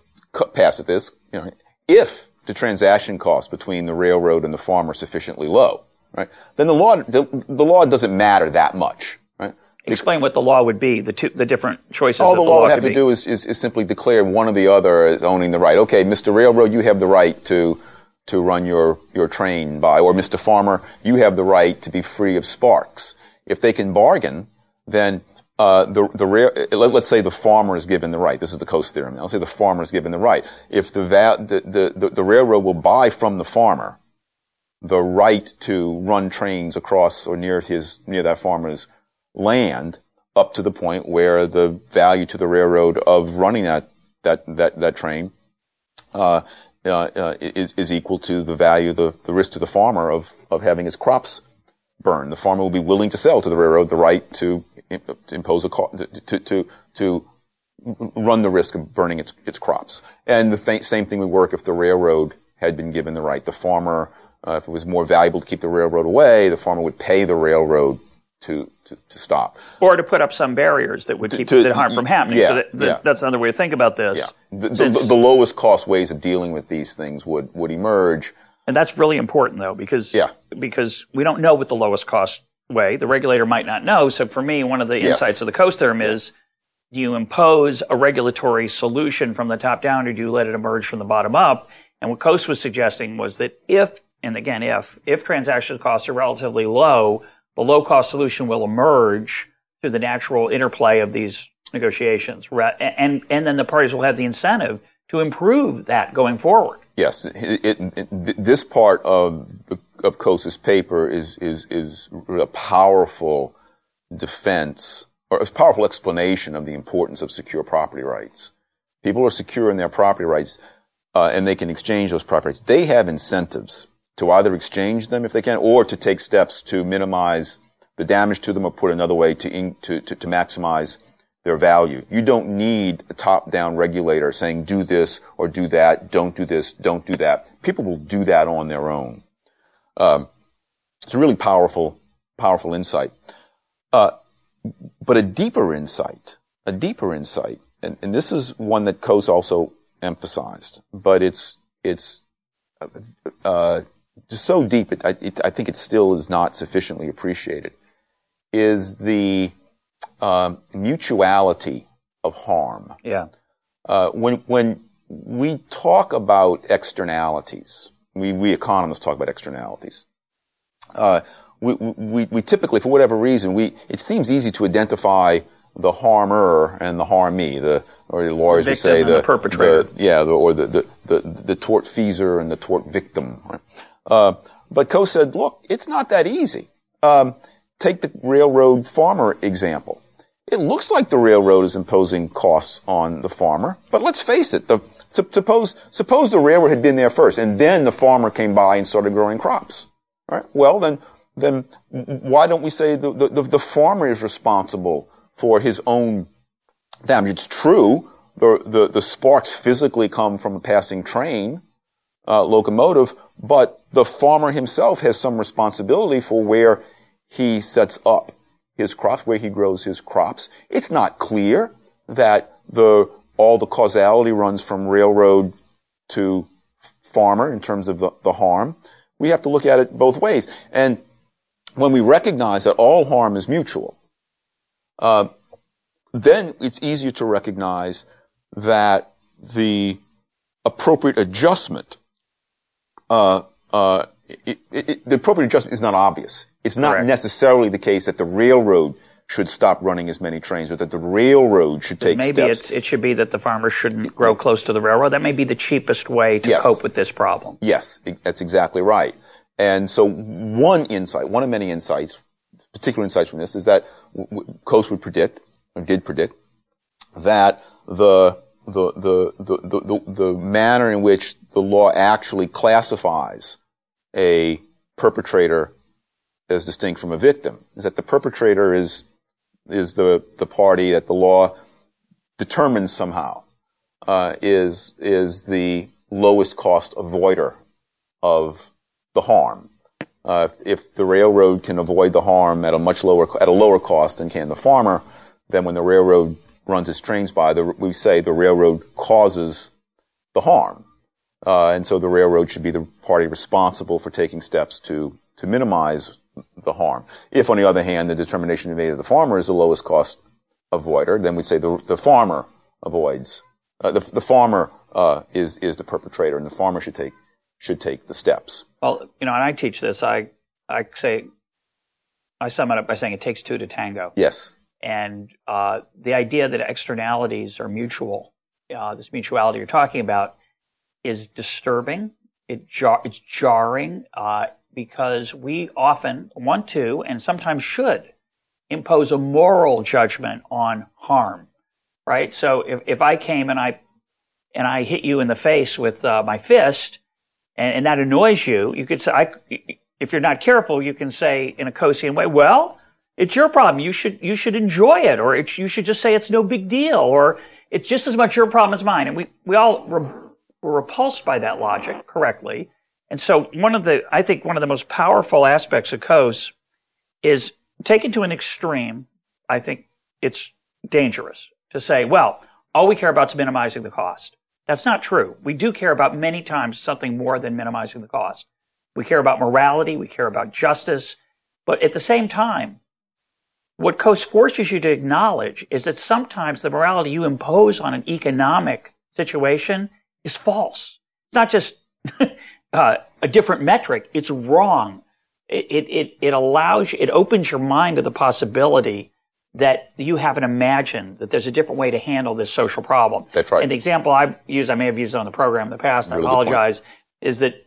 pass at this, you know, if the transaction cost between the railroad and the farmer is sufficiently low, right? Then the law, the, the law doesn't matter that much, right? Explain what the law would be, the two, the different choices. All the, the law, would have to be. do is, is, is, simply declare one or the other as owning the right. Okay, Mr. Railroad, you have the right to, to run your, your train by, or Mr. Farmer, you have the right to be free of sparks. If they can bargain, then uh, the the rail, let, us say the farmer is given the right. This is the Coase theorem. Let's say the farmer is given the right. If the, va- the, the, the railroad will buy from the farmer the right to run trains across or near his near that farmer's land up to the point where the value to the railroad of running that that that that train uh, uh, uh, is is equal to the value the the risk to the farmer of of having his crops burned. The farmer will be willing to sell to the railroad the right to, to impose a cost to to to run the risk of burning its its crops. And the th- same thing would work if the railroad had been given the right. The farmer uh, if it was more valuable to keep the railroad away, the farmer would pay the railroad to, to, to stop. Or to put up some barriers that would keep to, the harm from happening. Yeah, so that, that, yeah. that's another way to think about this. Yeah. The, the, the, lowest cost ways of dealing with these things would, would emerge. And that's really important though, because, yeah. because we don't know what the lowest cost way. The regulator might not know. So for me, one of the yes. insights of the Coase theorem is do you impose a regulatory solution from the top down or do you let it emerge from the bottom up? And what Coase was suggesting was that if and again, if, if transaction costs are relatively low, the low cost solution will emerge through the natural interplay of these negotiations. And, and then the parties will have the incentive to improve that going forward. Yes. It, it, it, this part of, of Coase's paper is, is, is a powerful defense or a powerful explanation of the importance of secure property rights. People are secure in their property rights, uh, and they can exchange those property rights. They have incentives to either exchange them if they can, or to take steps to minimize the damage to them, or put another way to, in, to, to, to maximize their value. You don't need a top-down regulator saying do this or do that, don't do this, don't do that. People will do that on their own. Um, it's a really powerful, powerful insight. Uh, but a deeper insight, a deeper insight, and, and this is one that Coase also emphasized, but it's it's uh, just so deep, it, it, I think it still is not sufficiently appreciated, is the uh, mutuality of harm. Yeah. Uh, when when we talk about externalities, we, we economists talk about externalities. Uh, we, we, we typically, for whatever reason, we it seems easy to identify the harmer and the harmee, the or the lawyers the would say the, the perpetrator, the, yeah, the, or the, the the the tortfeasor and the tort victim. Right? Uh, but Coase said, look, it's not that easy. Um, take the railroad farmer example. It looks like the railroad is imposing costs on the farmer, but let's face it, the, suppose, suppose the railroad had been there first and then the farmer came by and started growing crops. Well, then, then why don't we say the, the, the farmer is responsible for his own damage. It's true the, the, the sparks physically come from a passing train uh, locomotive, but the farmer himself has some responsibility for where he sets up his crops, where he grows his crops. It's not clear that the all the causality runs from railroad to farmer in terms of the, the harm. We have to look at it both ways. And when we recognize that all harm is mutual, uh, then it's easier to recognize that the appropriate adjustment, uh, uh, it, it, the appropriate adjustment is not obvious. It's not Correct. necessarily the case that the railroad should stop running as many trains or that the railroad should take maybe steps. it should be that the farmers shouldn't grow close to the railroad. That may be the cheapest way to yes. cope with this problem. Yes, that's exactly right. And so one insight, one of many insights, particular insights from this is that Coase would predict, or did predict, that the the, the, the, the, the manner in which the law actually classifies a perpetrator as distinct from a victim is that the perpetrator is, is the, the party that the law determines somehow uh, is, is the lowest cost avoider of the harm. Uh, if the railroad can avoid the harm at a much lower at a lower cost than can the farmer, then when the railroad runs its trains by, the, we say the railroad causes the harm. Uh, and so the railroad should be the party responsible for taking steps to, to minimize the harm. If, on the other hand, the determination made that the farmer is the lowest cost avoider, then we'd say the, the farmer avoids, uh, the, the farmer uh, is, is the perpetrator, and the farmer should take, should take the steps. Well, you know, and I teach this, I, I say, I sum it up by saying it takes two to tango. Yes. And uh, the idea that externalities are mutual, uh, this mutuality you're talking about, is disturbing. It jar- it's jarring uh, because we often want to, and sometimes should, impose a moral judgment on harm. Right. So if, if I came and I and I hit you in the face with uh, my fist, and, and, that annoys you, you could say, I, if you're not careful, you can say in a Coasean way, well, it's your problem. You should, you should enjoy it, or you should just say it's no big deal, or it's just as much your problem as mine. And we, we all re- were repulsed by that logic correctly. And so one of the, I think one of the most powerful aspects of Coase is taken to an extreme. I think it's dangerous to say, well, all we care about is minimizing the cost. That's not true. We do care about many times something more than minimizing the cost. We care about morality. We care about justice. But at the same time, what Coase forces you to acknowledge is that sometimes the morality you impose on an economic situation is false. It's not just uh, a different metric. It's wrong. It, it, it allows you, it opens your mind to the possibility that you haven't imagined that there's a different way to handle this social problem. That's right. And the example I've used, I may have used on the program in the past, and really I apologize, is that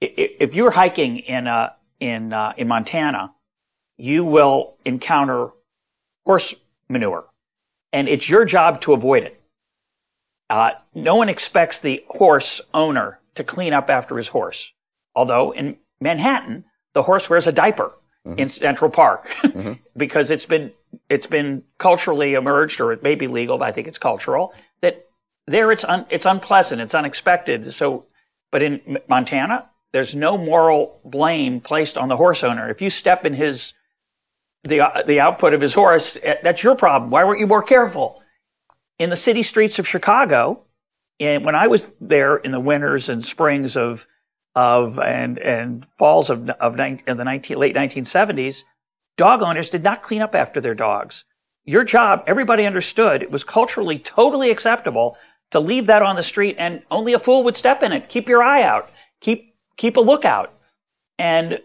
if you're hiking in, uh, in, uh, in Montana, you will encounter horse manure, and it's your job to avoid it. Uh, no one expects the horse owner to clean up after his horse. Although in Manhattan, the horse wears a diaper mm-hmm. in Central Park mm-hmm. because it's been it's been culturally emerged, or it may be legal, but I think it's cultural. That there it's un, it's unpleasant, it's unexpected. So, but in Montana, there's no moral blame placed on the horse owner. If you step in his the, the output of his horse, eh, that's your problem. Why weren't you more careful? In the city streets of Chicago, and when I was there in the winters and springs of, of, and, and falls of, of, in the 19, late 1970s, dog owners did not clean up after their dogs. Your job, everybody understood it was culturally totally acceptable to leave that on the street and only a fool would step in it. Keep your eye out. Keep, keep a lookout. And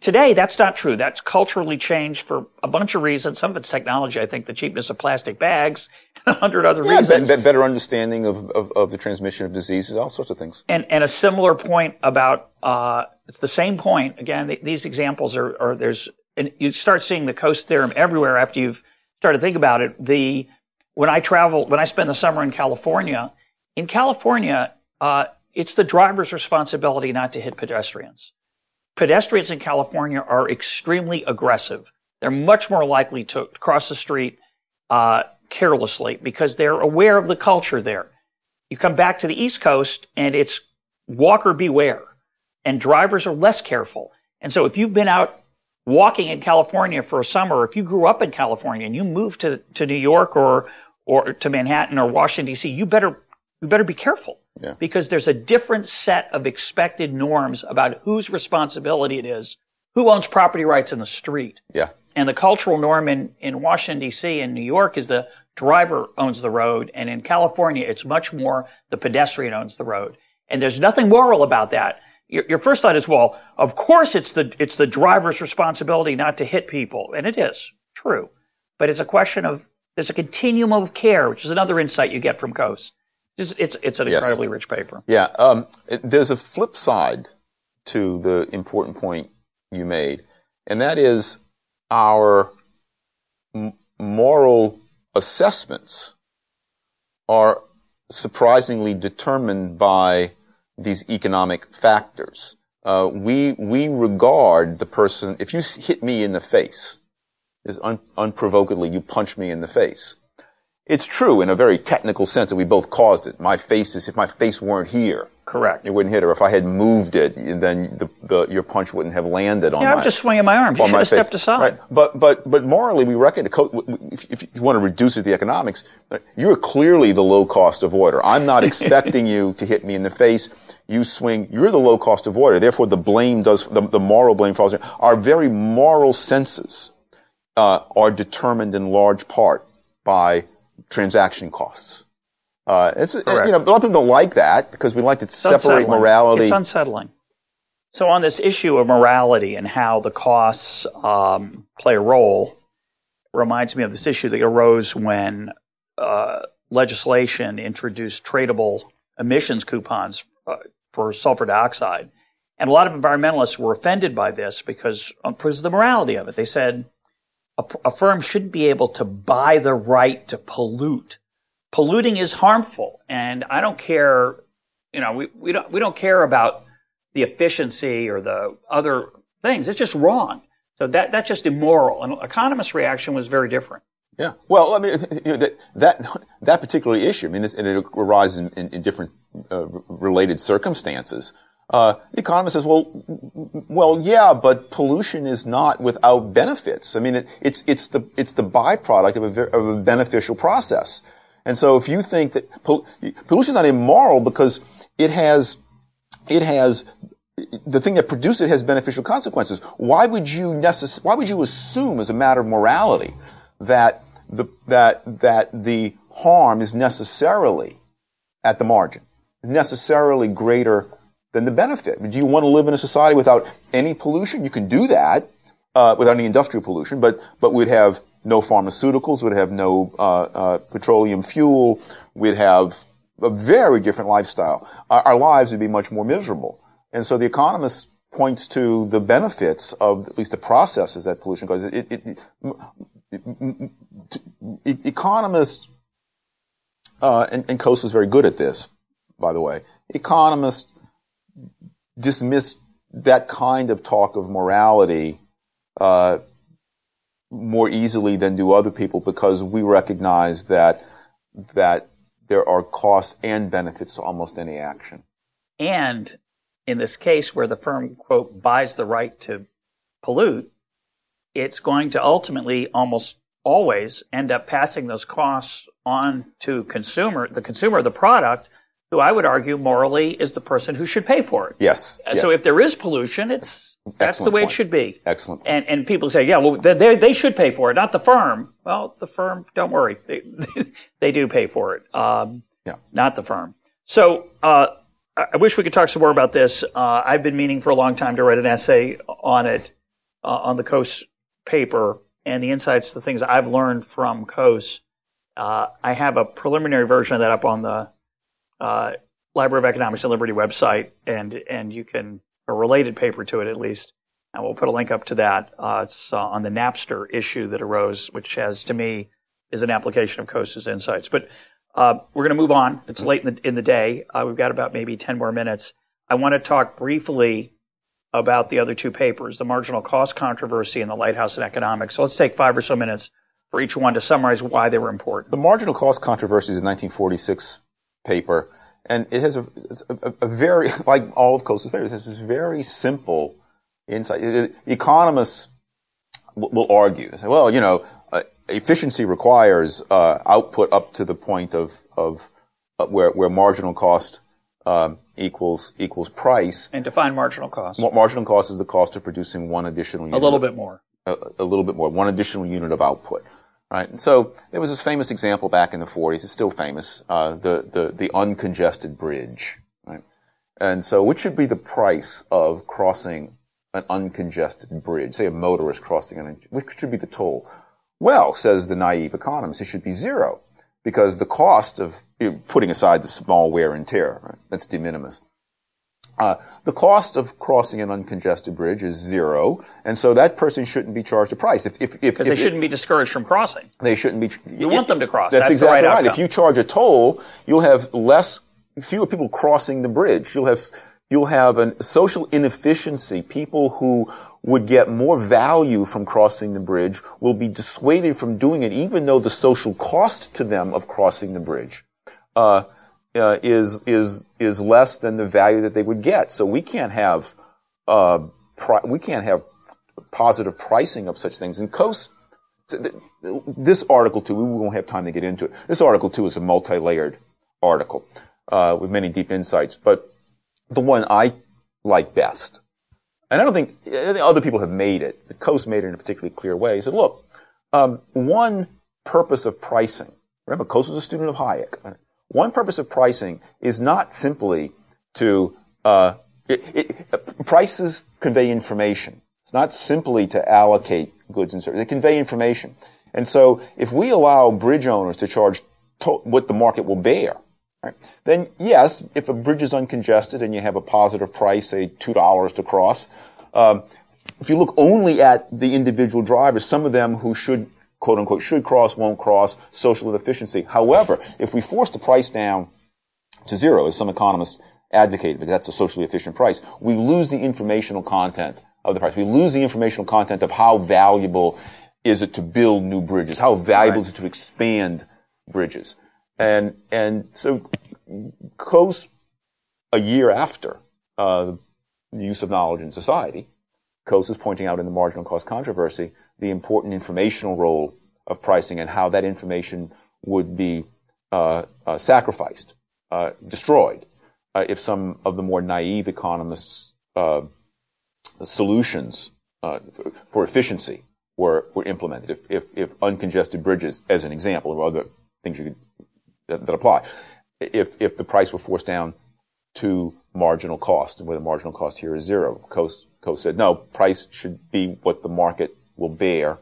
Today, that's not true. That's culturally changed for a bunch of reasons. Some of it's technology. I think the cheapness of plastic bags, and a hundred other yeah, reasons. Be- better understanding of, of, of, the transmission of diseases, all sorts of things. And, and a similar point about, uh, it's the same point. Again, th- these examples are, are, there's, and you start seeing the Coase theorem everywhere after you've started to think about it. The, when I travel, when I spend the summer in California, in California, uh, it's the driver's responsibility not to hit pedestrians pedestrians in California are extremely aggressive. They're much more likely to cross the street uh, carelessly because they're aware of the culture there. You come back to the East Coast and it's walker beware, and drivers are less careful. And so if you've been out walking in California for a summer, if you grew up in California and you moved to, to New York or or to Manhattan or Washington D.C., you better you better be careful Yeah. because there's a different set of expected norms about whose responsibility it is, who owns property rights in the street. Yeah. And the cultural norm in, in Washington, D.C. and New York is the driver owns the road. And in California, it's much more the pedestrian owns the road. And there's nothing moral about that. Your, your first thought is, well, of course it's the, it's the driver's responsibility not to hit people. And it is true. But it's a question of, there's a continuum of care, which is another insight you get from Coase. It's, it's, it's an Yes. incredibly rich paper. Yeah. Um, there's a flip side to the important point you made, and that is our m- moral assessments are surprisingly determined by these economic factors. Uh, we we regard the person. If you hit me in the face, is un, unprovokedly you punch me in the face. It's true in a very technical sense that we both caused it. My face is if my face weren't here, Correct. it wouldn't hit her. If I had moved it, then the, the, your punch wouldn't have landed on Yeah, my. I'm just swinging my arm. You should have face. stepped aside. Right. But but but morally, we reckon if, if you want to reduce it to the economics, you are clearly the low cost avoider. I'm not expecting you to hit me in the face. You swing. You're the low cost avoider. Therefore, the blame does the, the moral blame falls. you. Our very moral senses uh, are determined in large part by transaction costs. Uh, it's Correct. you know a lot of people don't like that because we like to It's separate unsettling. morality. It's unsettling. So on this issue of morality and how the costs um, play a role, reminds me of this issue that arose when uh, legislation introduced tradable emissions coupons uh, for sulfur dioxide. And a lot of environmentalists were offended by this because, um, because of the morality of it. They said a, a firm shouldn't be able to buy the right to pollute. Polluting is harmful, and I don't care. You know, we, we don't we don't care about the efficiency or the other things. It's just wrong. So that that's just immoral. And economists' reaction was very different. Yeah. Well, I mean, you know, that, that, that particular issue, I mean, this, and it arises in, in, in different uh, related circumstances. Uh, the economist says, well, well, yeah, but pollution is not without benefits. I mean, it, it's, it's the, it's the byproduct of a, of a beneficial process. And so if you think that pol- pollution is not immoral because it has, it has the thing that produced it has beneficial consequences. Why would you necess- Why would you assume, as a matter of morality, that the that that the harm is necessarily at the margin, necessarily greater than the benefit? Do you want to live in a society without any pollution? You can do that uh, without any industrial pollution, but but we'd have no pharmaceuticals, we'd have no uh, uh, petroleum fuel, we'd have a very different lifestyle. Our, our lives would be much more miserable. And so the economist points to the benefits of at least the processes that pollution causes. It, it, it, economists, uh, and, and Coase was very good at this, by the way. Economists dismiss that kind of talk of morality uh, more easily than do other people because we recognize that that there are costs and benefits to almost any action. And in this case where the firm, quote, buys the right to pollute, it's going to ultimately almost always end up passing those costs on to consumer, the consumer of the product, who I would argue morally is the person who should pay for it. Yes. So if there is pollution, it's that's the way point. it should be. Excellent. And and people say, yeah, well, they they, should pay for it, not the firm. Well, the firm, don't worry, they they do pay for it. Um, Yeah. not the firm. So uh, I I wish we could talk some more about this. Uh, I've been meaning for a long time to write an essay on it uh, on the Coase paper and the insights, the things I've learned from Coase. Uh, I have a preliminary version of that up on the uh, Library of Economics and Liberty website, and and you can a related paper to it at least. And we'll put a link up to that. Uh, it's uh, on the Napster issue that arose, which has to me is an application of Coase's insights. But uh, we're going to move on. It's late in the in the day. Uh, we've got about maybe ten more minutes. I want to talk briefly about the other two papers, the marginal cost controversy and the lighthouse in economics. So let's take five or so minutes for each one to summarize why they were important. The marginal cost controversy is a 1946 paper, and it has a, a, a very, like all of Coase's papers, it has this very simple insight. It, economists will, will argue, say, well, you know, uh, efficiency requires uh, output up to the point of, of uh, where, where marginal cost um, equals equals price. And define marginal cost. Marginal cost is the cost of producing one additional unit. A little bit more. A, a, little bit more, one additional unit of output. Right. And so there was this famous example back in the 40s. It's still famous. Uh, the, the, the uncongested bridge. Right. And so what should be the price of crossing an uncongested bridge? Say a motorist crossing an, which should be the toll? Well, says the naive economist, it should be zero because the cost of putting aside the small wear and tear, right? that's de minimis. Uh, the cost of crossing an uncongested bridge is zero, and so that person shouldn't be charged a price. If, if, if, if they shouldn't be discouraged from crossing. They shouldn't be. You want them to cross. That's, that's exactly right. right. If you charge a toll, you'll have less, fewer people crossing the bridge. You'll have, you'll have a social inefficiency. People who would get more value from crossing the bridge will be dissuaded from doing it, even though the social cost to them of crossing the bridge uh, uh, is is is less than the value that they would get. So we can't have uh, pri- we can't have positive pricing of such things. And Coase, this article too, we won't have time to get into it. This article too is a multi-layered article uh, with many deep insights, but the one I like best, and I don't think other people have made it, but Coase made it in a particularly clear way. He said, look, um, one purpose of pricing. Remember, Coase was a student of Hayek. One purpose of pricing is not simply to uh, it, it, prices convey information. It's not simply to allocate goods and services. They convey information. And so if we allow bridge owners to charge to- what the market will bear, right, then yes, if a bridge is uncongested and you have a positive price, say $2 to cross, um, if you look only at the individual drivers, some of them who should quote unquote should cross, won't cross, social inefficiency. However, if we force the price down to zero, as some economists advocate, because that's a socially efficient price, we lose the informational content of the price. We lose the informational content of how valuable is it to build new bridges? How valuable right. is it to expand bridges? And, and so Coase, a year after, uh, the use of knowledge in society, Coase is pointing out in the marginal cost controversy the important informational role of pricing and how that information would be uh, uh, sacrificed, uh, destroyed, uh, if some of the more naive economists' uh, solutions uh, for efficiency were, were implemented. If, if, if, uncongested bridges, as an example, or other things could, that, that apply, if, if the price were forced down to marginal cost, and where the marginal cost here is zero, Coase, Coase said, no, price should be what the market will bear.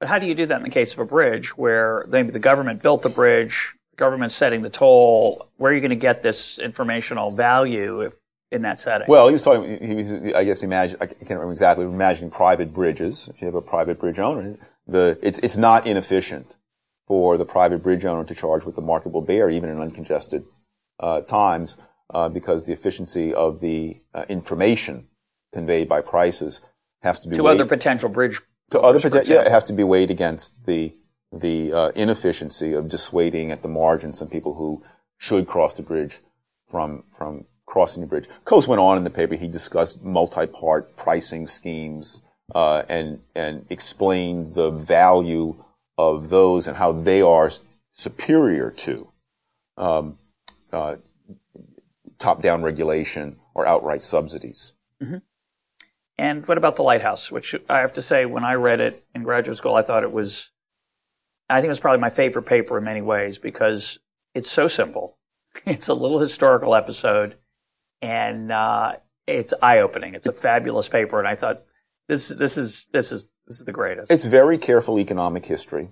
But how do you do that in the case of a bridge where maybe the government built the bridge, the government's setting the toll? Where are you going to get this informational value if in that setting? Well, he was talking. He was, I guess, imagine. I can't remember exactly. Imagining private bridges. If you have a private bridge owner, the it's it's not inefficient for the private bridge owner to charge what the market will bear, even in uncongested uh, times, uh, because the efficiency of the uh, information conveyed by prices has to be to other potential bridge to other potential, yeah, it has to be weighed against the the uh, inefficiency of dissuading at the margin some people who should cross the bridge from from crossing the bridge. Coase went on in the paper. He discussed multi-part pricing schemes uh, and and explained the value of those and how they are superior to um, uh, top-down regulation or outright subsidies. Mm-hmm. And what about the lighthouse? Which I have to say, when I read it in graduate school, I thought it was, I think it was probably my favorite paper in many ways because it's so simple. It's a little historical episode, and uh, it's eye opening. It's a fabulous paper, and I thought this this is this is this is the greatest. It's very careful economic history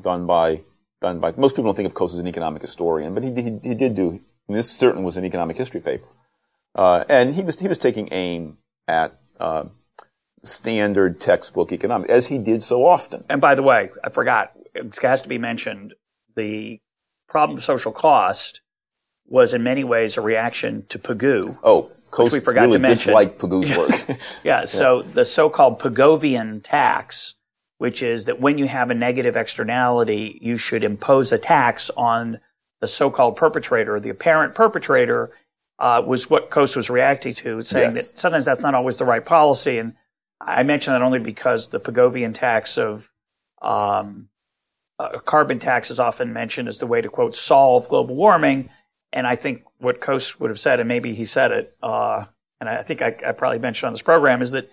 done by done by most people don't think of Coase as an economic historian, but he he, he did do. this certainly was an economic history paper, uh, and he was he was taking aim at uh, standard textbook economics, as he did so often. And by the way, I forgot, it has to be mentioned, the problem of social cost was in many ways a reaction to Pigou. Oh, Coase we forgot really to mention. disliked Pigou's work. yeah, so yeah. the so-called Pigovian tax which is that when you have a negative externality, you should impose a tax on the so-called perpetrator, the apparent perpetrator, uh, was what Coase was reacting to, saying yes. that sometimes that's not always the right policy. And I mention that only because the Pigovian tax of um, a carbon tax is often mentioned as the way to quote solve global warming. And I think what Coase would have said, and maybe he said it, uh, and I think I, I probably mentioned on this program, is that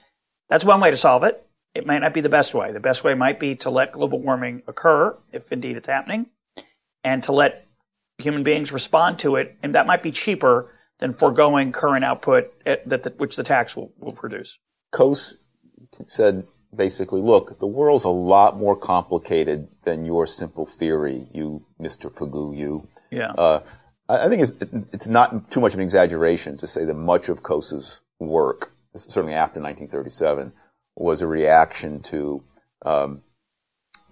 that's one way to solve it. It might not be the best way. The best way might be to let global warming occur, if indeed it's happening, and to let human beings respond to it. And that might be cheaper than foregoing current output at, that the, which the tax will, will produce. Coase said basically, look, the world's a lot more complicated than your simple theory, you Mr. Pigou, you. Yeah. Uh, I think it's, it's not too much of an exaggeration to say that much of Coase's work, certainly after 1937, was a reaction to um,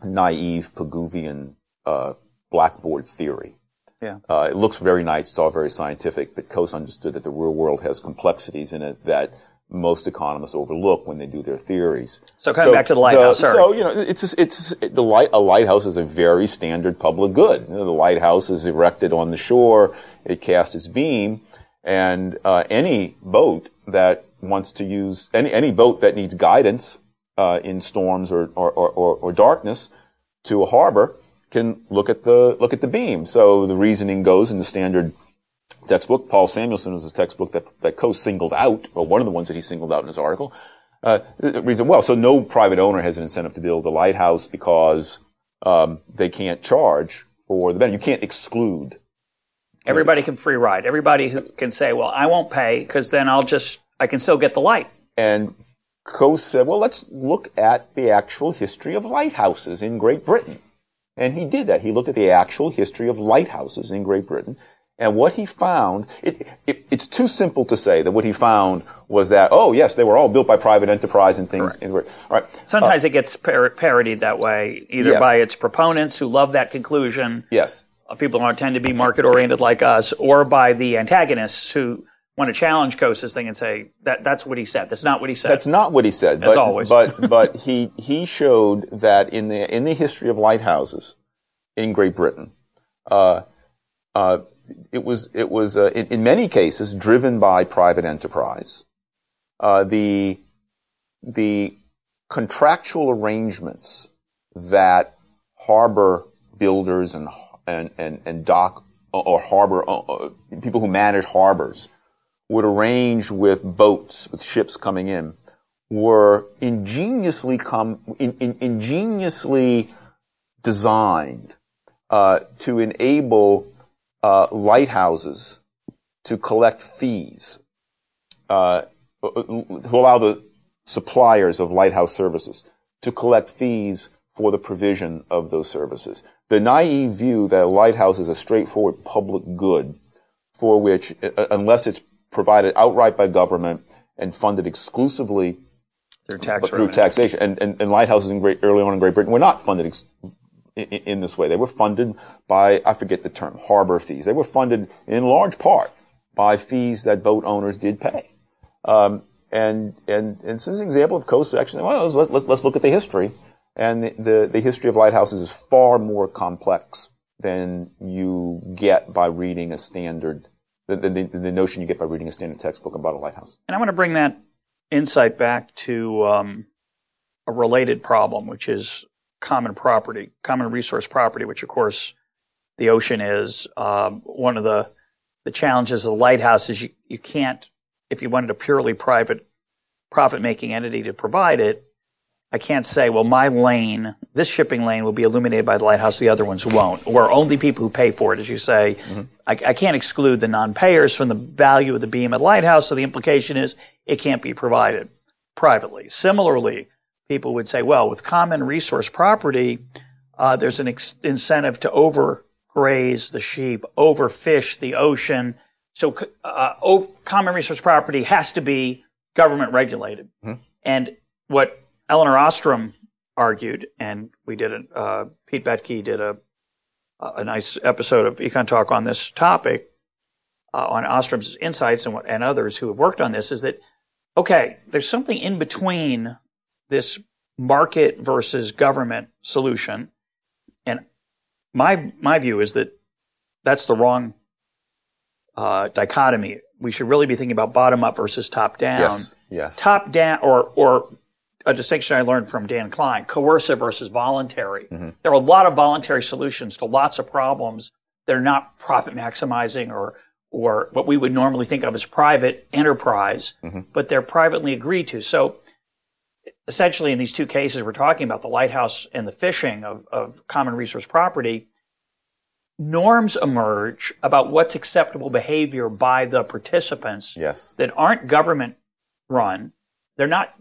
naive Pigouvian uh, blackboard theory. Yeah. Uh, it looks very nice. It's all very scientific, but Coase understood that the real world has complexities in it that most economists overlook when they do their theories. So coming so back to the lighthouse, the, so you know, it's it's the light. A lighthouse is a very standard public good. You know, the lighthouse is erected on the shore. It casts its beam, and uh, any boat that wants to use any any boat that needs guidance uh, in storms or or, or or, darkness to a harbor can look at the look at the beam. So the reasoning goes in the standard textbook. Paul Samuelson is a textbook that that Coase singled out, or one of the ones that he singled out in his article. Uh, reason well, so no private owner has an incentive to build a lighthouse because um, they can't charge for the benefit. You can't exclude. Everybody can free ride. Everybody who can say, "Well, I won't pay because then I'll just I can still get the light." And Coase said, "Well, let's look at the actual history of lighthouses in Great Britain." And he did that. He looked at the actual history of lighthouses in Great Britain. And what he found, it, it, it's too simple to say that what he found was that, oh, yes, they were all built by private enterprise and things. Right. all right. Sometimes uh, it gets par- parodied that way, either yes. by its proponents who love that conclusion. Yes. Uh, people who tend to be market oriented like us, or by the antagonists who want to challenge Coase's thing and say that that's what he said. That's not what he said. That's not what he said. As but, always. but but he he showed that in the in the history of lighthouses in Great Britain, uh, uh, it was it was uh, in, in, many cases driven by private enterprise. Uh, the the contractual arrangements that harbor builders and and and, and dock or harbor uh, uh, people who manage harbors would arrange with boats, with ships coming in, were ingeniously come, in, in, ingeniously designed uh, to enable uh, lighthouses to collect fees, uh, to allow the suppliers of lighthouse services to collect fees for the provision of those services. The naive view that a lighthouse is a straightforward public good for which, uh, unless it's provided outright by government and funded exclusively through, tax through taxation. And, and, and, lighthouses in great, early on in Great Britain were not funded ex- in, in, this way. They were funded by, I forget the term, harbor fees. They were funded in large part by fees that boat owners did pay. Um, and, and, and so this is an example of coast action. Well, let's, let's, let's look at the history. And the, the, the history of lighthouses is far more complex than you get by reading a standard the, the, the, notion you get by reading a standard textbook about a lighthouse. And I want to bring that insight back to um, a related problem, which is common property, common resource property, which of course the ocean is. Um, one of the the challenges of the lighthouse is you, you can't, if you wanted a purely private profit making entity to provide it, I can't say, well, my lane, this shipping lane will be illuminated by the lighthouse, the other ones won't. Or only people who pay for it, as you say. Mm-hmm. I, I, can't exclude the non-payers from the value of the beam at the lighthouse, so the implication is it can't be provided privately. Similarly, people would say, well, with common resource property, uh, there's an ex- incentive to overgraze the sheep, overfish the ocean. So uh, over, common resource property has to be government regulated. Mm-hmm. And what Elinor Ostrom argued, and we did a, uh, Pete Boettke did a, a nice episode of Econ Talk on this topic, uh, on Ostrom's insights and, and others who have worked on this, is that, okay, there's something in between this market versus government solution. And my my view is that that's the wrong uh, dichotomy. We should really be thinking about bottom up versus top down. Yes. Yes. Top down, or or a distinction I learned from Dan Klein: coercive versus voluntary. Mm-hmm. There are a lot of voluntary solutions to lots of problems. They're not profit maximizing or or what we would normally think of as private enterprise, Mm-hmm. but they're privately agreed to. So essentially in these two cases we're talking about, the lighthouse and the fishing of, of common resource property, norms emerge about what's acceptable behavior by the participants Yes. that aren't government run. They're not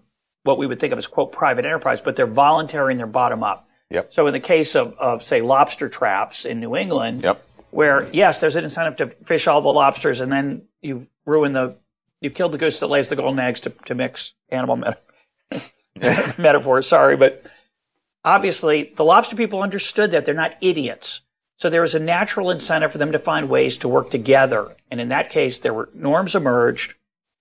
what we would think of as quote private enterprise, but they're voluntary and they're bottom up. Yep. So in the case of, of say lobster traps in New England, Yep. where yes, there's an incentive to fish all the lobsters, and then you ruin the, you've killed the goose that lays the golden eggs to, to mix animal meta- metaphors. Sorry, but obviously the lobster people understood that they're not idiots. So there was a natural incentive for them to find ways to work together. And in that case, there were norms emerged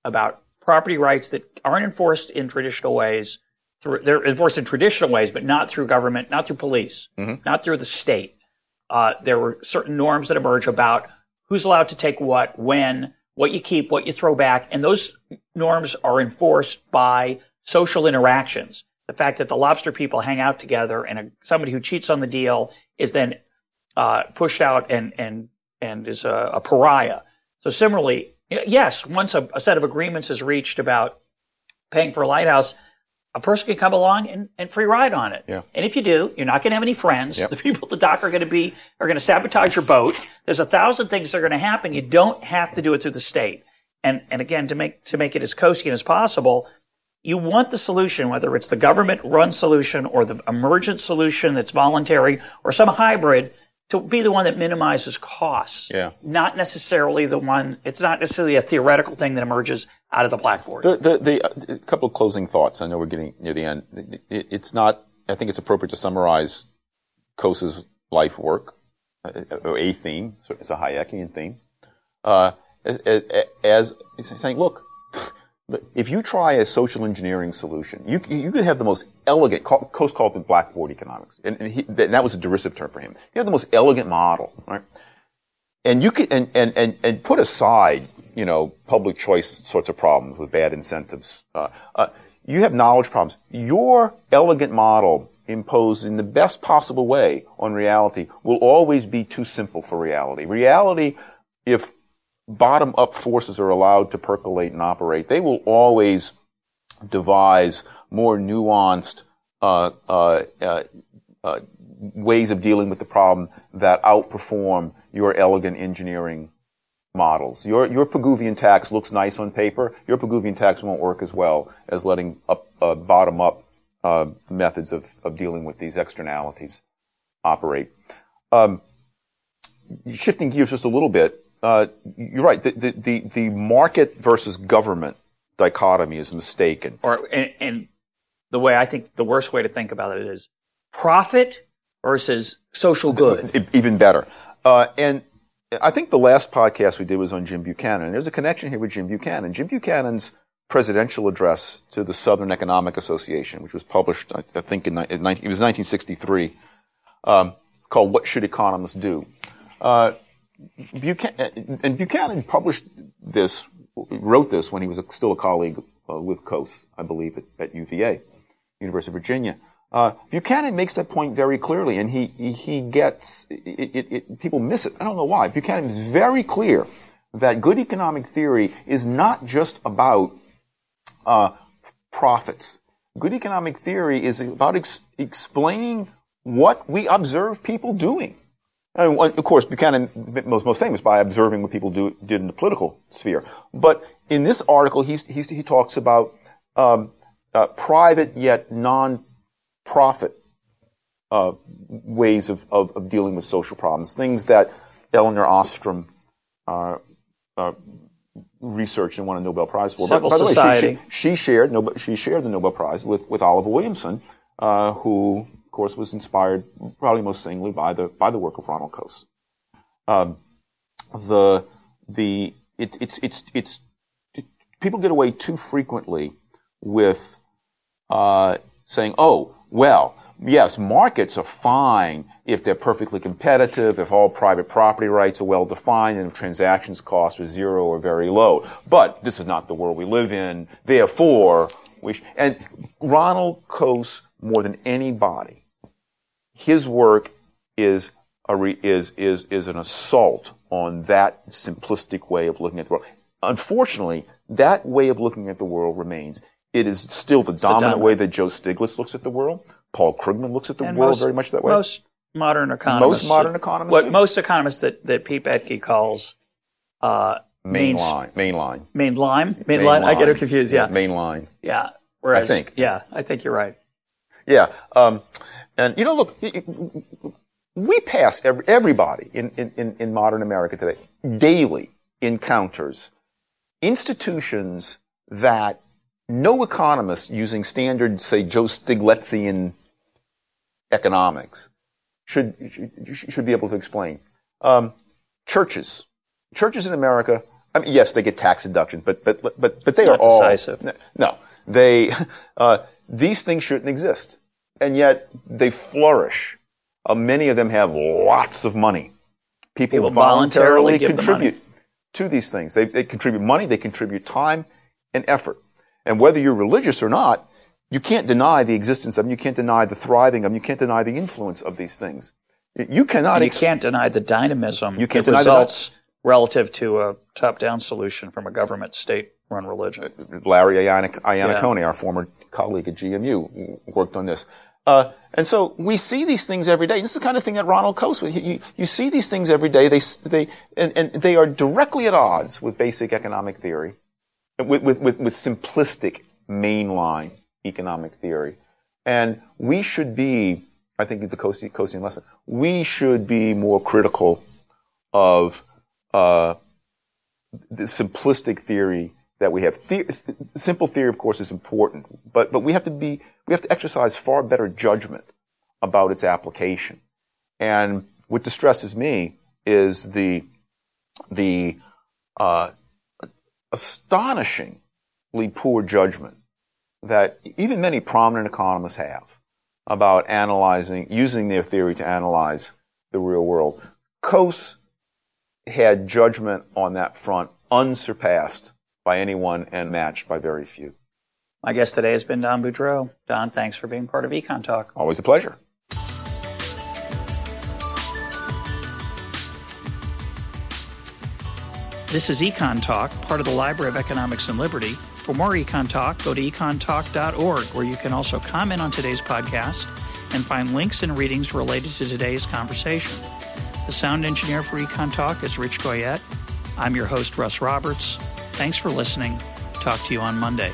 about property rights that aren't enforced in traditional ways. Through, they're enforced in traditional ways, but not through government, not through police, not through the state. Uh, there were certain norms that emerge about who's allowed to take what, when, what you keep, what you throw back, and those norms are enforced by social interactions. The fact that the lobster people hang out together and a, somebody who cheats on the deal is then uh, pushed out and and and is a, a pariah. So similarly, yes, once a, a set of agreements is reached about paying for a lighthouse, a person can come along and, and free ride on it. Yeah. And if you do, you're not going to have any friends. Yep. The people at the dock are going to be are going to sabotage your boat. There's a thousand things that are going to happen. You don't have to do it through the state. And and again, to make to make it as Coasean as possible, you want the solution, whether it's the government run solution or the emergent solution that's voluntary or some hybrid, to be the one that minimizes costs. Yeah. Not necessarily the one, it's not necessarily a theoretical thing that emerges out of the blackboard. The, the, the, uh, a couple of closing thoughts. I know we're getting near the end. It- it- it's not, I think it's appropriate to summarize Coase's life work, uh, or a theme. It's a Hayekian theme. Uh, as, as, as saying, look, if you try a social engineering solution, you, you could have the most elegant, Coase called it blackboard economics, and, and, he, and that was a derisive term for him. You have the most elegant model, right? and you could and, and, and, and put aside you know public choice sorts of problems with bad incentives uh, uh, you have knowledge problems your elegant model imposed in the best possible way on reality will always be too simple for reality reality if bottom up forces are allowed to percolate and operate they will always devise more nuanced uh, uh, uh, uh, ways of dealing with the problem that outperform your elegant engineering models. Your your Pigouvian tax looks nice on paper. Your Pigouvian tax won't work as well as letting up uh, bottom up uh, methods of, of dealing with these externalities operate. Um, shifting gears just a little bit, uh, you're right. The, the, the, market versus government dichotomy is mistaken. or and, and the way I think the worst way to think about it is profit versus social good. Even better. Uh, and I think the last podcast we did was on Jim Buchanan. There's a connection here with Jim Buchanan. Jim Buchanan's presidential address to the Southern Economic Association, which was published, I, I think, in, in 19, it was 1963, um, called "What Should Economists Do." Uh, Buchanan, and Buchanan published this, wrote this when he was still a colleague uh, with Coase, I believe, at, at UVA, University of Virginia. Uh, Buchanan makes that point very clearly, and he he, he gets it, it, it, people miss it. I don't know why. Buchanan is very clear that good economic theory is not just about uh, profits. Good economic theory is about ex- explaining what we observe people doing. And of course, Buchanan most most famous by observing what people do did in the political sphere. But in this article, he's, he's, he talks about um, uh, private yet non-profit uh, ways of, of, of dealing with social problems, things that Elinor Ostrom uh, uh, researched and won a Nobel Prize for. Civil by, by the way, society. she, she shared she shared the Nobel Prize with, with Oliver Williamson, uh, who course was inspired probably most singly by the by the work of Ronald Coase. Um, the the it, it's it's it's people get away too frequently with uh, saying, oh, well, yes, markets are fine if they're perfectly competitive, if all private property rights are well defined, and if transactions costs are zero or very low. But this is not the world we live in. Therefore, we, sh- and Ronald Coase, more than anybody, his work is a re, is, is, is an assault on that simplistic way of looking at the world. Unfortunately, that way of looking at the world remains. It is still the dominant dominant. way that Joe Stiglitz looks at the world. Paul Krugman looks at the And world most- very much that way. Most modern economists. Most modern economists What do. most economists that, that Pete Boettke calls uh, main, Mainline, mainline, main line, main, line. I get it confused. Yeah, mainline. yeah. Whereas, I think. Yeah, I think you're right. Yeah, um, and you know, look, we pass every, everybody in, in, in modern America today daily encounters institutions that no economist using standard, say, Joe Stiglitzian economics should should, should be able to explain. Um, churches, churches in America. I mean, yes, they get tax deductions, but but but but they are all decisive. no, they uh, these things shouldn't exist, and yet they flourish. Uh, many of them have lots of money. People, People voluntarily voluntarily, the contribute to these things. They, they contribute money, they contribute time and effort. And whether you're religious or not, you can't deny the existence of them. You can't deny the thriving of them. You can't deny the influence of these things. You cannot. And you ex- can't deny the dynamism You can't that deny the results relative to a top-down solution from a government state-run religion. Larry Iannic- Iannaccone, our former colleague at GMU, worked on this. Uh, and so we see these things every day. This is the kind of thing that Ronald Coase, you, you, see these things every day. They, they, and, and they are directly at odds with basic economic theory, with, with, with, with simplistic mainline economic theory. And we should be, I think the Coase- Coasean lesson, we should be more critical of uh, the simplistic theory that we have. The- simple theory, of course, is important, but but we have to be we have to exercise far better judgment about its application. And what distresses me is the the uh, astonishingly poor judgment that even many prominent economists have about analyzing using their theory to analyze the real world. Coase had judgment on that front unsurpassed by anyone and matched by very few. My guest today has been Don Boudreaux. Don, thanks for being part of Econ Talk. Always a pleasure. This is Econ Talk, part of the Library of Economics and Liberty. For more Econ Talk, go to econtalk.org, where you can also comment on today's podcast and find links and readings related to today's conversation. The sound engineer for Econ Talk is Rich Goyette. I'm your host, Russ Roberts. Thanks for listening. Talk to you on Monday.